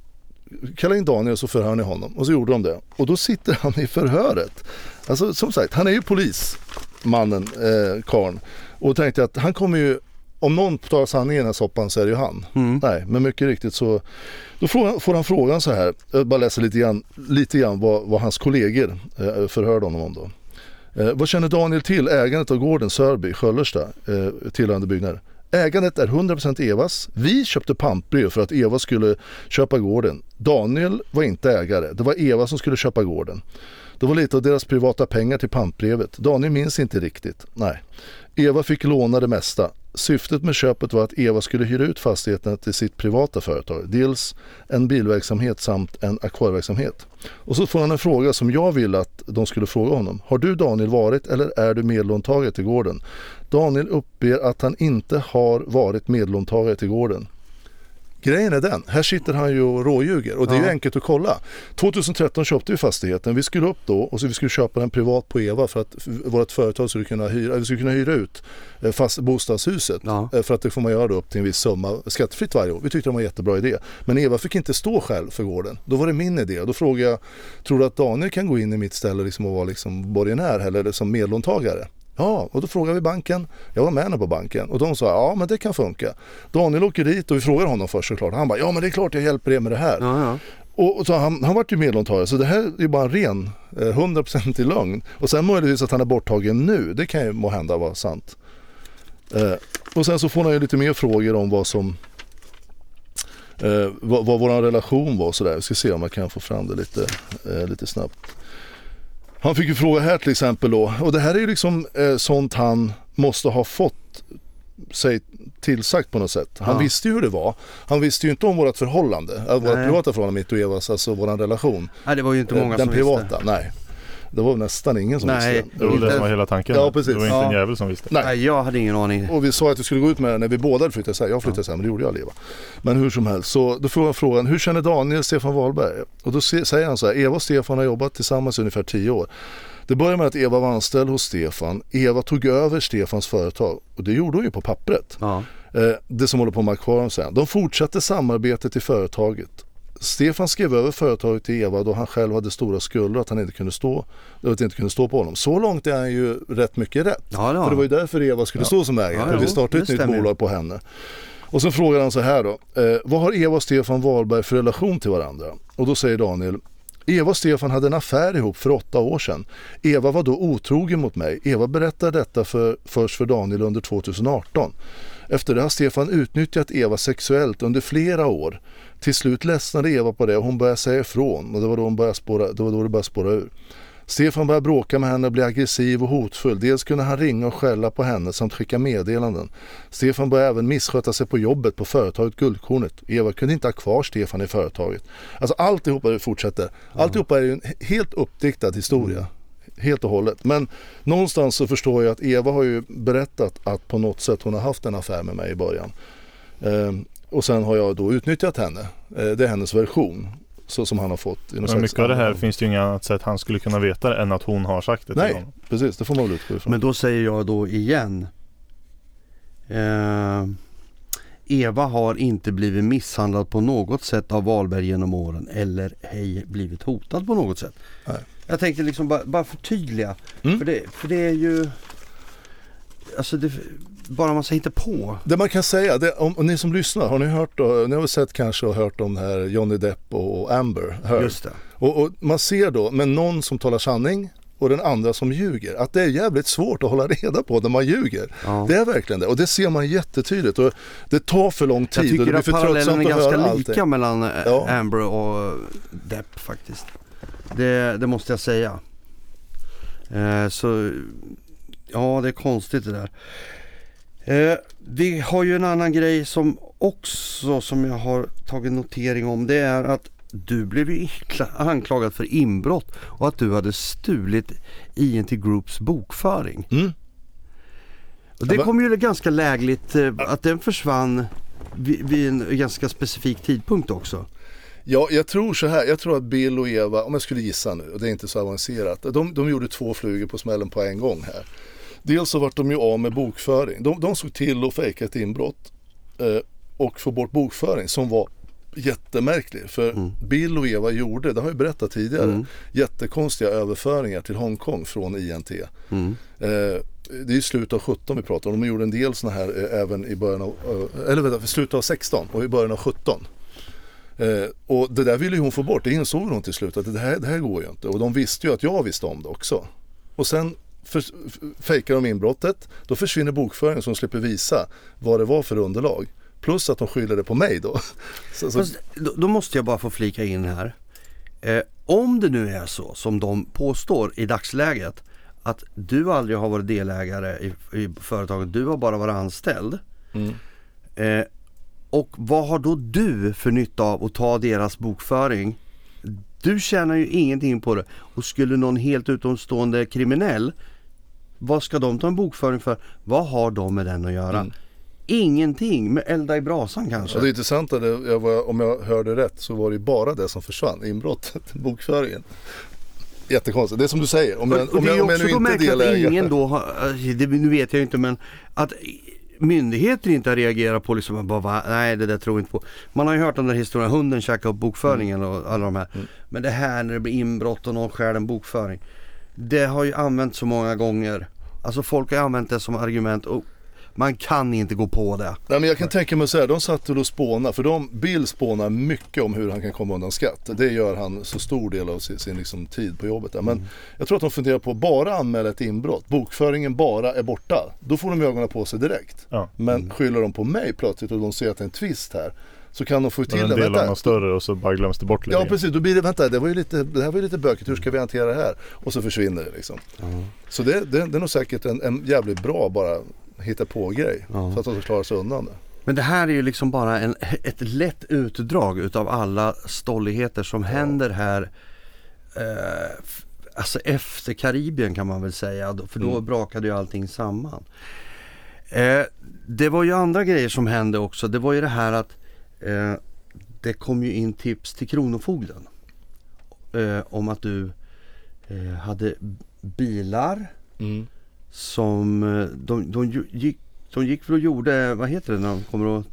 Speaker 1: kalla in Daniel så förhör ni honom. Och så gjorde de det. Och då sitter han i förhöret. Alltså som sagt, han är ju polis, mannen, eh, karln. Och tänkte att han kommer ju, om någon tar sanningen i den här soppan så är det ju han.
Speaker 3: mm.
Speaker 1: Nej, men mycket riktigt så då får han, får han frågan så här, jag bara läser lite grann, lite grann vad, vad hans kollegor eh, förhörde honom om då. Eh, vad känner Daniel till ägandet av gården Sörby, Sköllersta, eh, tillhörande byggnader? Ägandet är 100% Evas. Vi köpte pantbrev för att Eva skulle köpa gården. Daniel var inte ägare. Det var Eva som skulle köpa gården. Det var lite av deras privata pengar till pantbrevet. Daniel minns inte riktigt. Nej. Eva fick låna det mesta. Syftet med köpet var att Eva skulle hyra ut fastigheterna till sitt privata företag. Dels en bilverksamhet samt en akvarieverksamhet. Och så får han en fråga som jag ville att de skulle fråga honom. Har du Daniel varit eller är du medlåntagare till gården? Daniel uppger att han inte har varit medlåntagare till gården. Grejen är den, här sitter han ju och råljuger och det är ju enkelt att kolla. 2013 köpte vi fastigheten, vi skulle upp då och så vi skulle köpa den privat på Eva för att vårt företag skulle kunna hyra, vi skulle kunna hyra ut eh, fast bostadshuset.
Speaker 3: Ja.
Speaker 1: Eh, För att det får man göra då upp till en viss summa skattefritt varje år. Vi tyckte det var en jättebra idé. Men Eva fick inte stå själv för gården. Då var det min idé. Då frågade jag, tror du att Daniel kan gå in i mitt ställe liksom och vara liksom borgenär eller som medlåntagare? Ja, och då frågade vi banken. Jag var med henne på banken och de sa ja men det kan funka. Daniel åker dit och vi frågar honom först såklart. Han bara ja men det är klart jag hjälper er med det här.
Speaker 3: Ja, ja.
Speaker 1: Och, så han, han vart ju medlåntagare så det här är ju bara en ren eh, 100% i lögn. Och sen möjligtvis att han är borttagen nu, det kan ju må hända vara sant. Eh, och sen så får han ju lite mer frågor om vad som eh, vad, vad vår relation var och sådär. Vi ska se om jag kan få fram det lite, eh, lite snabbt. Han fick ju fråga här till exempel då och det här är ju liksom eh, sånt han måste ha fått sig tillsagt på något sätt. Han
Speaker 3: Ja.
Speaker 1: visste ju hur det var. Han visste ju inte om vårt förhållande, äh, vårt privata förhållande mitt och Evas, alltså vår relation.
Speaker 3: Nej, det var ju inte
Speaker 1: Eh,
Speaker 3: många
Speaker 1: Den
Speaker 3: som
Speaker 1: privata,
Speaker 3: visste.
Speaker 1: nej. Det var nästan ingen som
Speaker 3: Nej.
Speaker 1: visste.
Speaker 4: Det var det
Speaker 3: Inte-
Speaker 4: som var hela tanken.
Speaker 1: Ja, precis.
Speaker 4: Det var inte en
Speaker 3: Ja.
Speaker 4: jävel som visste.
Speaker 1: Nej.
Speaker 3: Nej, jag hade ingen aning.
Speaker 1: Och vi sa att vi skulle gå ut med det när vi båda flyttat isär. Jag flyttade isär men det gjorde jag aldrig Eva. Men hur som helst, så då frågar frågan, hur känner Daniel Stefan Wahlberg? Och då säger han så här, Eva och Stefan har jobbat tillsammans i ungefär 10 år. Det började med att Eva var anställd hos Stefan. Eva tog över Stefans företag och det gjorde hon ju på pappret.
Speaker 3: Ja.
Speaker 1: Eh, det som håller på med Aquarium sen. De fortsatte samarbetet i företaget. Stefan skrev över företaget till Eva då han själv hade stora skulder att han inte kunde stå, att inte kunde stå på honom. Så långt är han ju rätt mycket rätt.
Speaker 3: Ja, det var
Speaker 1: För det var ju därför Eva skulle stå som ägare.
Speaker 3: Ja,
Speaker 1: vi startade ett nytt
Speaker 3: stämmer
Speaker 1: bolag på henne. Och så frågar han så här då. Eh, vad har Eva och Stefan Wahlberg för relation till varandra? Och då säger Daniel. Eva och Stefan hade en affär ihop för åtta år sedan. Eva var då otrogen mot mig. Eva berättade detta för, först för Daniel under 2018. Efter det har Stefan utnyttjat Eva sexuellt under flera år. Till slut ledsnade Eva på det och hon började säga ifrån och det var då, hon började spåra, det, var då det började spåra ur. Stefan började bråka med henne och bli aggressiv och hotfull. Dels kunde han ringa och skälla på henne samt skicka meddelanden. Stefan började även missköta sig på jobbet på företaget Guldkornet. Eva kunde inte ha kvar Stefan i företaget. Alltså alltihopa fortsätter. Alltihopa är ju en helt uppdiktad historia. Helt och hållet. Men någonstans så förstår jag att Eva har ju berättat att på något sätt hon har haft en affär med mig i början. Ehm, och sen har jag då utnyttjat henne. Eh, det är hennes version. Så som han har fått.
Speaker 4: Men mycket av det här finns det ju inget annat sätt han skulle kunna veta det än att hon har sagt det till
Speaker 1: Nej,
Speaker 4: honom.
Speaker 1: precis. Det får man väl utgå ifrån.
Speaker 3: Men då säger jag då igen. Eh, Eva har inte blivit misshandlad på något sätt av Wahlberg genom åren eller ej blivit hotad på något sätt.
Speaker 1: Nej.
Speaker 3: Jag tänkte liksom bara, bara förtydliga.
Speaker 1: Mm.
Speaker 3: För, det, för det är ju Alltså det, bara inte på.
Speaker 1: Det man kan säga, det, om, om ni som lyssnar, har ni hört, då, ni har sett kanske och hört om här Johnny Depp och, och Amber Heard.
Speaker 3: Just det.
Speaker 1: Och, och man ser då med någon som talar sanning och den andra som ljuger. Att det är jävligt svårt att hålla reda på när man ljuger.
Speaker 3: Ja.
Speaker 1: Det är verkligen det och det ser man jättetydligt. Och det tar för lång tid
Speaker 3: Jag
Speaker 1: och
Speaker 3: tycker
Speaker 1: det blir
Speaker 3: att parallellen är ganska
Speaker 1: allting.
Speaker 3: lika mellan eh,
Speaker 1: Ja.
Speaker 3: Amber och Depp faktiskt. Det, det måste jag säga. Eh, så ja, det är konstigt det där. Eh, vi har ju en annan grej som också som jag har tagit notering om. Det är att du blev ju anklagad för inbrott och att du hade stulit INT Groups bokföring.
Speaker 1: Mm.
Speaker 3: Och det kom ju ganska lägligt eh, att den försvann vid en ganska specifik tidpunkt också.
Speaker 1: Ja, jag tror så här. Jag tror att Bill och Eva, om jag skulle gissa nu, och det är inte så avancerat. De, de gjorde två flugor på smällen på en gång här. Dels så vart de ju av med bokföring. De, de såg till att fejka ett inbrott eh, och få bort bokföring som var jättemärklig. För Bill och Eva gjorde, det har jag berättat tidigare,
Speaker 3: Mm.
Speaker 1: jättekonstiga överföringar till Hongkong från INT.
Speaker 3: Mm.
Speaker 1: Eh, det är i slutet av 17 vi pratar om. De gjorde en del sådana här eh, även i början av, eh, eller vänta, slutet av 16 och i början av 17. Eh, och det där ville ju hon få bort, det insåg hon till slut att det här, det här går ju inte. Och de visste ju att jag visste om det också. Och sen för, fejkar de inbrottet, då försvinner bokföringen så de slipper visa vad det var för underlag. Plus att de skyller det på mig då. <laughs> Så, så,
Speaker 3: Fast, då, då måste jag bara få flika in här. Eh, om det nu är så som de påstår i dagsläget att du aldrig har varit delägare i, i företaget, du har bara varit anställd.
Speaker 1: Mm.
Speaker 3: Eh, och vad har då du för nytta av att ta deras bokföring? Du tjänar ju ingenting på det och skulle någon helt utomstående kriminell vad ska de ta en bokföring för? Vad har de med den att göra?
Speaker 1: Mm.
Speaker 3: Ingenting, med elda i brasan kanske.
Speaker 1: och det intressanta, det, jag var, om jag hörde rätt så var det bara det som försvann, inbrottet, <laughs> bokföringen. Jättekonstigt, det är som du säger. Om jag, om
Speaker 3: det är
Speaker 1: jag, om jag nu inte delägare.
Speaker 3: ingen då har, det, nu vet jag inte men att myndigheter inte har reagerat på liksom, bara, va? nej det där tror jag inte på. Man har ju hört om den historien, hunden käkade upp bokföringen och alla de här.
Speaker 1: Mm.
Speaker 3: Men det här när det blir inbrott och någon stjäl en bokföring. Det har ju använts så många gånger. Alltså folk har använt det som argument och man kan inte gå på det.
Speaker 1: Nej, men jag kan tänka mig så här, de satt och spånade, för de, Bill spånar mycket om hur han kan komma undan skatt. Det gör han så stor del av sin, sin liksom, tid på jobbet. Där. Men jag tror att de funderar på bara anmäla ett inbrott, bokföringen bara är borta. Då får de ögonen på sig direkt.
Speaker 4: Ja.
Speaker 1: Men skyller de på mig plötsligt och de ser att det är en twist här, så kan de få
Speaker 4: Men
Speaker 1: till
Speaker 4: en
Speaker 1: det.
Speaker 4: del av något större och så bara glöms det bort lite
Speaker 1: Ja precis, då blir det, vänta det, var ju lite, det här var ju lite bökigt, hur ska vi hantera det här? Och så försvinner det liksom. Så det, det, det är nog säkert en, en jävligt bra bara hitta på grej.
Speaker 3: Ja.
Speaker 1: Så att de ska klara sig undan det.
Speaker 3: Men det här är ju liksom bara en, ett lätt utdrag utav alla stolligheter som händer här eh, Alltså efter Karibien kan man väl säga, för då
Speaker 1: Mm.
Speaker 3: brakade ju allting samman. Eh, det var ju andra grejer som hände också. Det var ju det här att eh, det kom ju in tips till Kronofogden eh, om att du eh, hade bilar som eh, de, de gick de gick väl och gjorde, vad heter det när de kommer och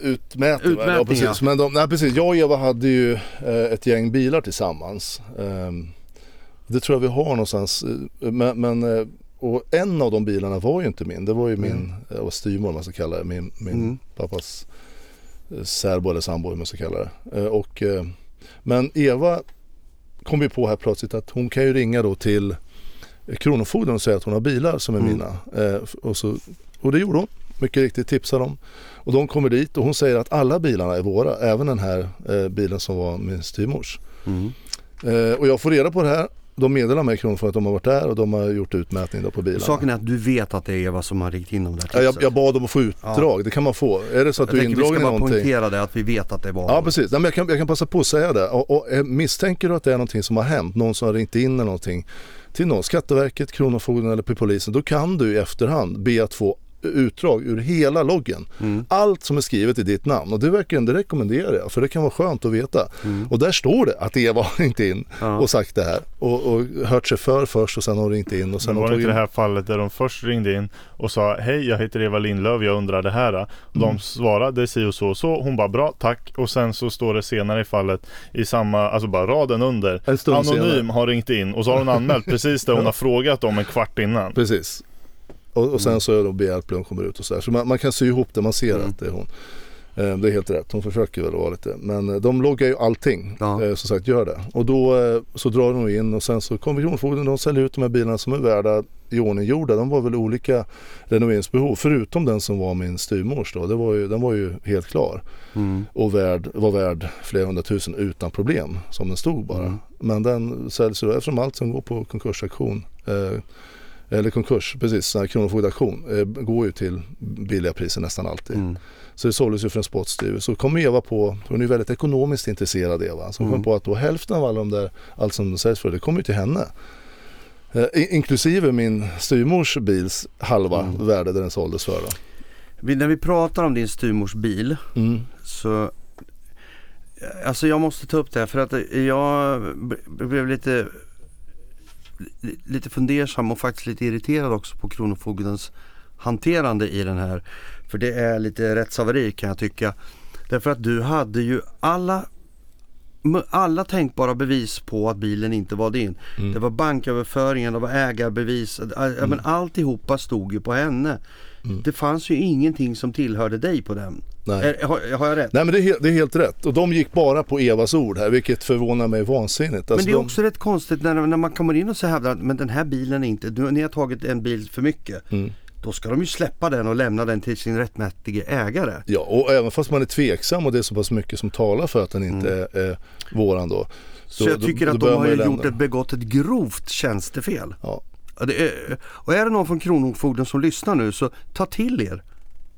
Speaker 1: Utmätning,
Speaker 3: Utmätning,
Speaker 1: ja, precis. Men de, nej, precis. Jag och Eva hade ju eh, ett gäng bilar tillsammans. Ehm, det tror jag vi har någonstans. eh, Men, men, och en av de bilarna var ju inte min. Det var ju min mm. styvmor om man ska kalla det. Min, min
Speaker 3: Mm.
Speaker 1: pappas särbo eller sambo om man ska kalla det. Och, men Eva kom ju på här plötsligt att hon kan ju ringa då till Kronofogden säga att hon har bilar som är
Speaker 3: Mm.
Speaker 1: mina. Eh, och, så, och det gjorde hon. Mycket riktigt tipsade dem. Och de kommer dit och hon säger att alla bilarna är våra. Även den här eh, bilen som var min styvmors.
Speaker 3: Mm.
Speaker 1: Eh, och jag får reda på det här. De meddelar mig Kronofogden att de har varit där och de har gjort utmätning då på bilarna.
Speaker 3: Saken är att du vet att det är Eva som har ringt in de där
Speaker 1: Ja, jag,
Speaker 3: tipsen.
Speaker 1: jag bad om att få utdrag. Det kan man få. Är det så att
Speaker 3: Jag
Speaker 1: du är
Speaker 3: tänker vi ska
Speaker 1: indragen i
Speaker 3: bara
Speaker 1: någonting.
Speaker 3: poängtera det att vi vet att det var
Speaker 1: Ja precis, Nej, men jag, kan, jag kan passa på att säga det. Och, och, eh, misstänker du att det är någonting som har hänt, någon som har ringt in eller någonting till någon, Skatteverket, Kronofogden eller polisen, då kan du i efterhand be att få utdrag ur hela loggen.
Speaker 3: Mm.
Speaker 1: Allt som är skrivet i ditt namn och det, verkligen, det rekommenderar jag för det kan vara skönt att veta.
Speaker 3: Mm.
Speaker 1: Och där står det att Eva har ringt in
Speaker 3: Ja.
Speaker 1: och sagt det här och, och hört sig för först och sen har ringt in och sen har
Speaker 4: var det inte det här fallet där de först ringde in och sa Hej jag heter Eva Lindlöf, jag undrar det här. Och
Speaker 1: Mm.
Speaker 4: de svarade si och så och så. Hon bara bra tack. Och sen så står det senare i fallet i samma, alltså bara raden under. Anonym
Speaker 1: senare.
Speaker 4: har ringt in och så har hon anmält precis det hon <laughs> har frågat om en kvart innan.
Speaker 1: Precis. Och, och sen
Speaker 3: Mm.
Speaker 1: så är de behjälpliga och kommer ut och så där. Så man, man kan sy ihop det, man ser
Speaker 3: Mm.
Speaker 1: att det är hon. Eh, Det är helt rätt, hon försöker väl vara lite. Men eh, de loggar ju allting.
Speaker 3: Ja.
Speaker 1: Eh, Som sagt, gör det. Och då så drar de in och sen så kommer Kronofogden de säljer ut de här bilarna som är värda i ordning gjorda. De var väl olika renoveringsbehov. Förutom den som var min styvmors då. Det var ju, den var ju helt klar.
Speaker 3: Mm.
Speaker 1: Och värd, var värd flera hundratusen utan problem. Som den stod bara.
Speaker 3: Mm.
Speaker 1: Men den säljs ju eftersom allt som går på konkursauktion eh, eller konkurs, precis, kronofogdeauktion eh, går ju till billiga priser nästan alltid.
Speaker 3: Mm.
Speaker 1: Så det såldes ju för en spottstyver. Så kom Eva på, hon är ju väldigt ekonomiskt intresserad Eva, så hon
Speaker 3: Mm.
Speaker 1: kom på att då hälften av alla de där, allt som säljs för, det kommer ju till henne. Eh, in- inklusive min styvmors bils halva
Speaker 3: Mm.
Speaker 1: värde där den såldes för. Då.
Speaker 3: När vi pratar om din styvmors bil
Speaker 1: Mm.
Speaker 3: så Alltså jag måste ta upp det här för att jag b- blev lite li- lite fundersam och faktiskt lite irriterad också på Kronofogdens hanterande i den här. För det är lite rättshaveri kan jag tycka. Därför att du hade ju alla alla tänkbara bevis på att bilen inte var din.
Speaker 1: Mm.
Speaker 3: Det var banköverföringen, det var ägarbevis. Ja, men alltihopa stod ju på henne.
Speaker 1: Mm.
Speaker 3: Det fanns ju ingenting som tillhörde dig på den.
Speaker 1: Nej.
Speaker 3: Är, har, har jag rätt?
Speaker 1: Nej men det är, helt, det är helt rätt och de gick bara på Evas ord här vilket förvånar mig vansinnigt.
Speaker 3: Men
Speaker 1: Alltså
Speaker 3: det är
Speaker 1: de,
Speaker 3: också rätt konstigt när, när man kommer in och så hävdar att men den här bilen är inte, du, ni har tagit en bil för mycket.
Speaker 1: Mm.
Speaker 3: Då ska de ju släppa den och lämna den till sin rättmätige ägare.
Speaker 1: Ja, och även fast man är tveksam och det är så pass mycket som talar för att den inte är, är våran då.
Speaker 3: Så
Speaker 1: då-
Speaker 3: jag tycker
Speaker 1: då-
Speaker 3: att
Speaker 1: då
Speaker 3: de
Speaker 1: bör
Speaker 3: har ju gjort ett, begått ett grovt tjänstefel.
Speaker 1: Ja.
Speaker 3: Är, och är det någon från Kronofogden som lyssnar nu så ta till er.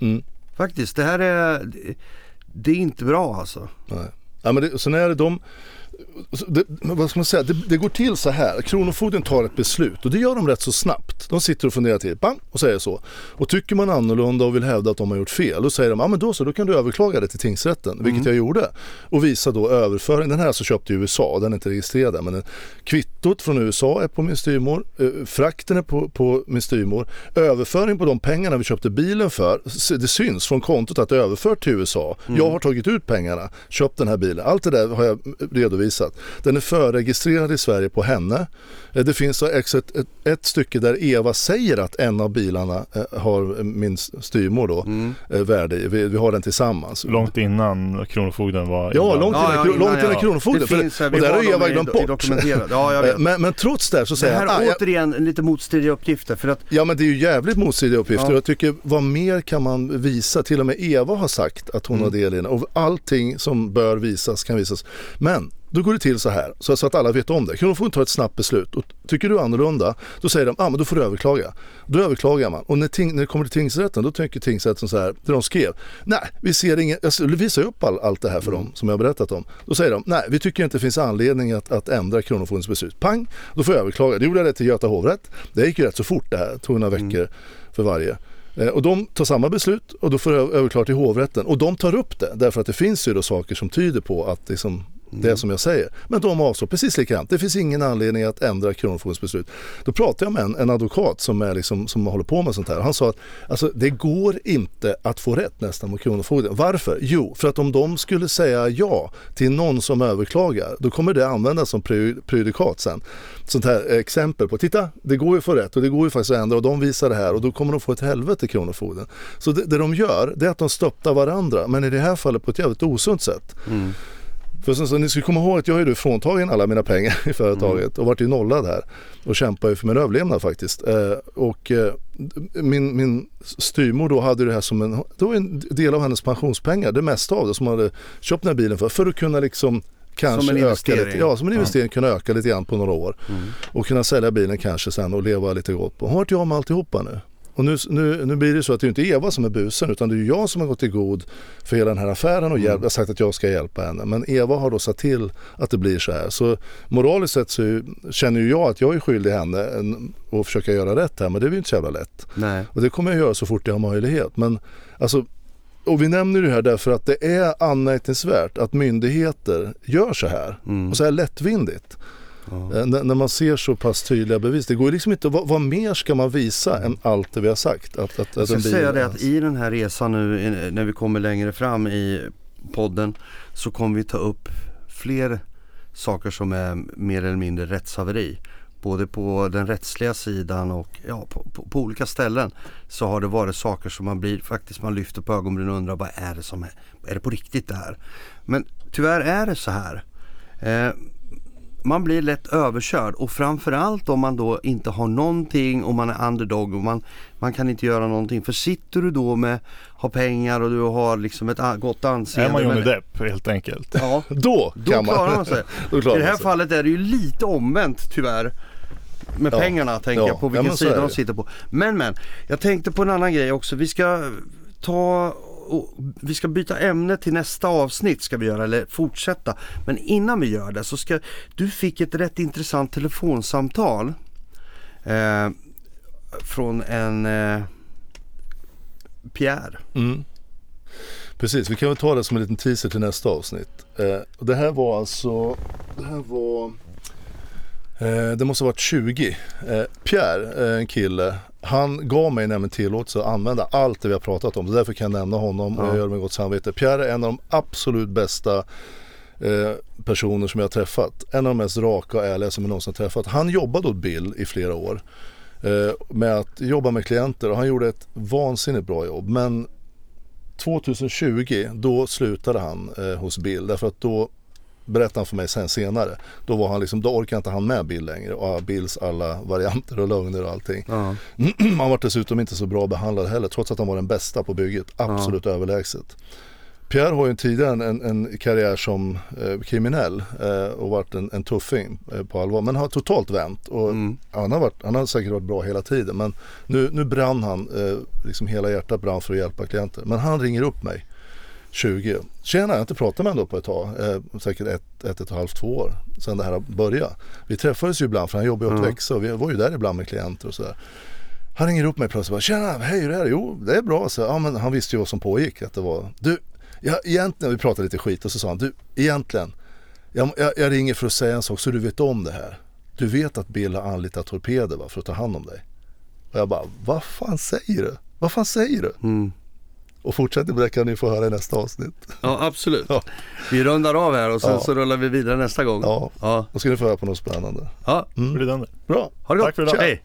Speaker 1: Mm.
Speaker 3: Faktiskt, det här är, det, är inte bra alltså.
Speaker 1: Nej. Ja, men det, sen är det de, det, vad ska man säga, det, det går till så här. Kronofogden tar ett beslut och det gör de rätt så snabbt. De sitter och funderar till, bam, och säger så. Och tycker man annorlunda och vill hävda att de har gjort fel, då säger de, ja men då så, då kan du överklaga det till tingsrätten, vilket jag gjorde. Och visa då överföring, den här är alltså köpt i USA, den är inte registrerad men den, kvittot från USA är på min styrmor, eh, frakten är på, på min styrmor, överföring på de pengarna vi köpte bilen för, det syns från kontot att det är överfört till USA. Jag har tagit ut pengarna, köpt den här bilen, allt det där har jag redovisat. Den är förregistrerad i Sverige på henne. Eh, Det finns ett, ett, ett stycke där Eva säger att en av bilarna eh, har min styrmor då eh, värde i. Vi, vi har den tillsammans.
Speaker 4: Långt innan Kronofogden var
Speaker 1: Ja, långt innan,
Speaker 3: innan,
Speaker 1: långt innan
Speaker 3: ja.
Speaker 1: Kronofogden.
Speaker 3: Det
Speaker 1: För,
Speaker 3: finns,
Speaker 1: och där
Speaker 3: har
Speaker 1: Eva glömt bort.
Speaker 3: dokumenterat. Ja,
Speaker 1: Men, men trots det så
Speaker 3: Det
Speaker 1: säger
Speaker 3: här
Speaker 1: han, ah,
Speaker 3: är
Speaker 1: jag-
Speaker 3: återigen lite motstridiga uppgifter för att
Speaker 1: Ja men det är ju jävligt motstridiga uppgifter.
Speaker 3: Ja.
Speaker 1: Jag tycker vad mer kan man visa? Till och med Eva har sagt att hon har del i den och allting som bör visas kan visas. Men då går det till så här så, så att alla vet om det. Kronofogden tar ett snabbt beslut och tycker du annorlunda då säger de ah, men då får du överklaga. Då överklagar man och när, ting, när det kommer till tingsrätten då tycker tingsrätten så här, det de skrev, nej vi ser inget, jag skulle visa upp all, allt det här för dem som jag har berättat om. Då säger de, nej vi tycker inte det finns anledning att, att ändra Kronofogdens beslut. Pang, då får jag överklaga. Det gjorde jag det till Göta hovrätt. Det gick ju rätt så fort det här, det tog några veckor för varje. Eh, Och de tar samma beslut och då får jag överklaga till hovrätten. Och de tar upp det därför att det finns ju då saker som tyder på att liksom det är som jag säger. Men de avslår precis likadant. Det finns ingen anledning att ändra Kronofogdens beslut. Då pratade jag med en, en advokat som, är liksom, som håller på med sånt här. Han sa att alltså, det går inte att få rätt nästan mot Kronofogden. Varför? Jo, för att om de skulle säga ja till någon som överklagar, då kommer det användas som prejudikat sen. Sånt här exempel på, titta, det går ju att få rätt och det går ju faktiskt att ändra och de visar det här och då kommer de få ett helvete Kronofogden. Så det, det de gör, det är att de stöttar varandra, men i det här fallet på ett jävligt osunt sätt. Mm. För sen, så, ni ska komma ihåg att jag är ju fråntagen alla mina pengar i företaget och varit ju nollad här och kämpar ju för min överlevnad faktiskt. Eh, och eh, min, min styrmor då hade det här som en, det var en del av hennes pensionspengar, det mesta av det som hon hade köpt den här bilen för, för att kunna liksom kanske
Speaker 3: Som en
Speaker 1: öka lite, ja som en
Speaker 3: Ja.
Speaker 1: investering kunna öka lite grann på några år och kunna sälja bilen kanske sen och leva lite gott på. Hon vart ju av med alltihopa nu. Och nu, nu, nu blir det så att det är inte Eva som är busen utan det är jag som har gått i god för hela den här affären och hjälp, har sagt att jag ska hjälpa henne. Men Eva har då sett till att det blir så här. Så moraliskt sett så känner ju jag att jag är skyldig henne en- att försöka göra rätt här men det är ju inte så jävla lätt.
Speaker 3: Nej.
Speaker 1: Och det kommer jag göra så fort jag har möjlighet. Men alltså, och vi nämner det här därför att det är anmärkningsvärt att myndigheter gör så här.
Speaker 3: Mm.
Speaker 1: Och så här lättvindigt.
Speaker 3: Ja.
Speaker 1: När, man ser så pass tydliga bevis. Det går liksom inte, vad, vad mer ska man visa än allt det vi har sagt? Att, att,
Speaker 3: Jag ska säga det att i den här resan nu när vi kommer längre fram i podden så kommer vi ta upp fler saker som är mer eller mindre rättshaveri. Både på den rättsliga sidan och ja, på, på, på olika ställen så har det varit saker som man blir faktiskt man lyfter på ögonbrynen och undrar vad är det som är, är det på riktigt det här? Men tyvärr är det så här. Eh, man blir lätt överkörd och framförallt om man då inte har någonting och man är underdog och man, man kan inte göra någonting. För sitter du då med, har pengar och du har liksom ett gott anseende.
Speaker 4: Är man Johnny Depp helt enkelt?
Speaker 3: Ja, <laughs>
Speaker 1: Då
Speaker 3: då
Speaker 1: kan man.
Speaker 3: klarar man sig. <laughs>
Speaker 1: Då
Speaker 3: I
Speaker 1: klarar
Speaker 3: det här fallet är det ju lite omvänt tyvärr. Med
Speaker 1: Ja.
Speaker 3: pengarna tänker
Speaker 1: Ja.
Speaker 3: jag på
Speaker 1: Ja,
Speaker 3: vilken
Speaker 1: är
Speaker 3: sida de sitter på. Men men, jag tänkte på en annan grej också. Vi ska ta och vi ska byta ämne till nästa avsnitt ska vi göra eller fortsätta. Men innan vi gör det så ska du fick ett rätt intressant telefonsamtal eh, från en eh, Pierre.
Speaker 1: Mm. Precis, vi kan väl ta det som en liten teaser till nästa avsnitt. Eh, och det här var alltså, det här var, eh, det måste ha varit 20. Eh, Pierre, eh, en kille, han gav mig nämligen tillåtelse att använda allt det vi har pratat om. Så därför kan jag nämna honom och
Speaker 3: Ja.
Speaker 1: jag gör det med gott samvete. Pierre är en av de absolut bästa eh, personer som jag har träffat. En av de mest raka och ärliga som jag någonsin har träffat. Han jobbade åt Bill i flera år eh, med att jobba med klienter och han gjorde ett vansinnigt bra jobb. Men 2020 då slutade han eh, hos Bill därför att då berättade han för mig sen senare. Då var han liksom, då orkade inte han med Bill längre och Bills alla varianter och lögner och allting.
Speaker 3: Ja. <clears throat>
Speaker 1: han var dessutom inte så bra behandlad heller trots att han var den bästa på bygget. Absolut överlägset. Pierre har ju tidigare en, en, en karriär som eh, kriminell eh, och varit en, en tuffing eh, på allvar. Men har totalt vänt och
Speaker 3: Mm.
Speaker 1: han, har varit, han har säkert varit bra hela tiden. Men nu, nu brann han, eh, liksom hela hjärtat brann för att hjälpa klienter. Men han ringer upp mig 20. Tjena, jag har inte pratat med honom på ett tag. Eh, säkert ett, ett, ett och ett halvt, två år sedan det här började. Vi träffades ju ibland för han jobbar åt
Speaker 3: Mm.
Speaker 1: Växjö och vi var ju där ibland med klienter och sådär. Han ringer upp mig plötsligt och bara Tjena, hej hur är det? Jo, det är bra. Så, ja, men han visste ju vad som pågick. Att det var, du, ja, egentligen, vi pratade lite skit och så sa han, du, egentligen, jag, jag, jag ringer för att säga en sak så du vet om det här. Du vet att Bill har anlitat torpeder va, för att ta hand om dig. Och jag bara, vad fan säger du? Vad fan säger du?
Speaker 3: Mm.
Speaker 1: Och fortsätt med det kan ni få höra i nästa avsnitt.
Speaker 3: ja absolut.
Speaker 1: Ja.
Speaker 3: Vi rundar av här och sen
Speaker 1: Ja.
Speaker 3: så rullar vi vidare nästa gång.
Speaker 1: Ja,
Speaker 3: ja.
Speaker 1: då ska ni få höra på något spännande.
Speaker 3: ja.
Speaker 4: Det?
Speaker 1: Bra,
Speaker 3: Ha det gott.
Speaker 4: Tack för idag.
Speaker 3: Hej.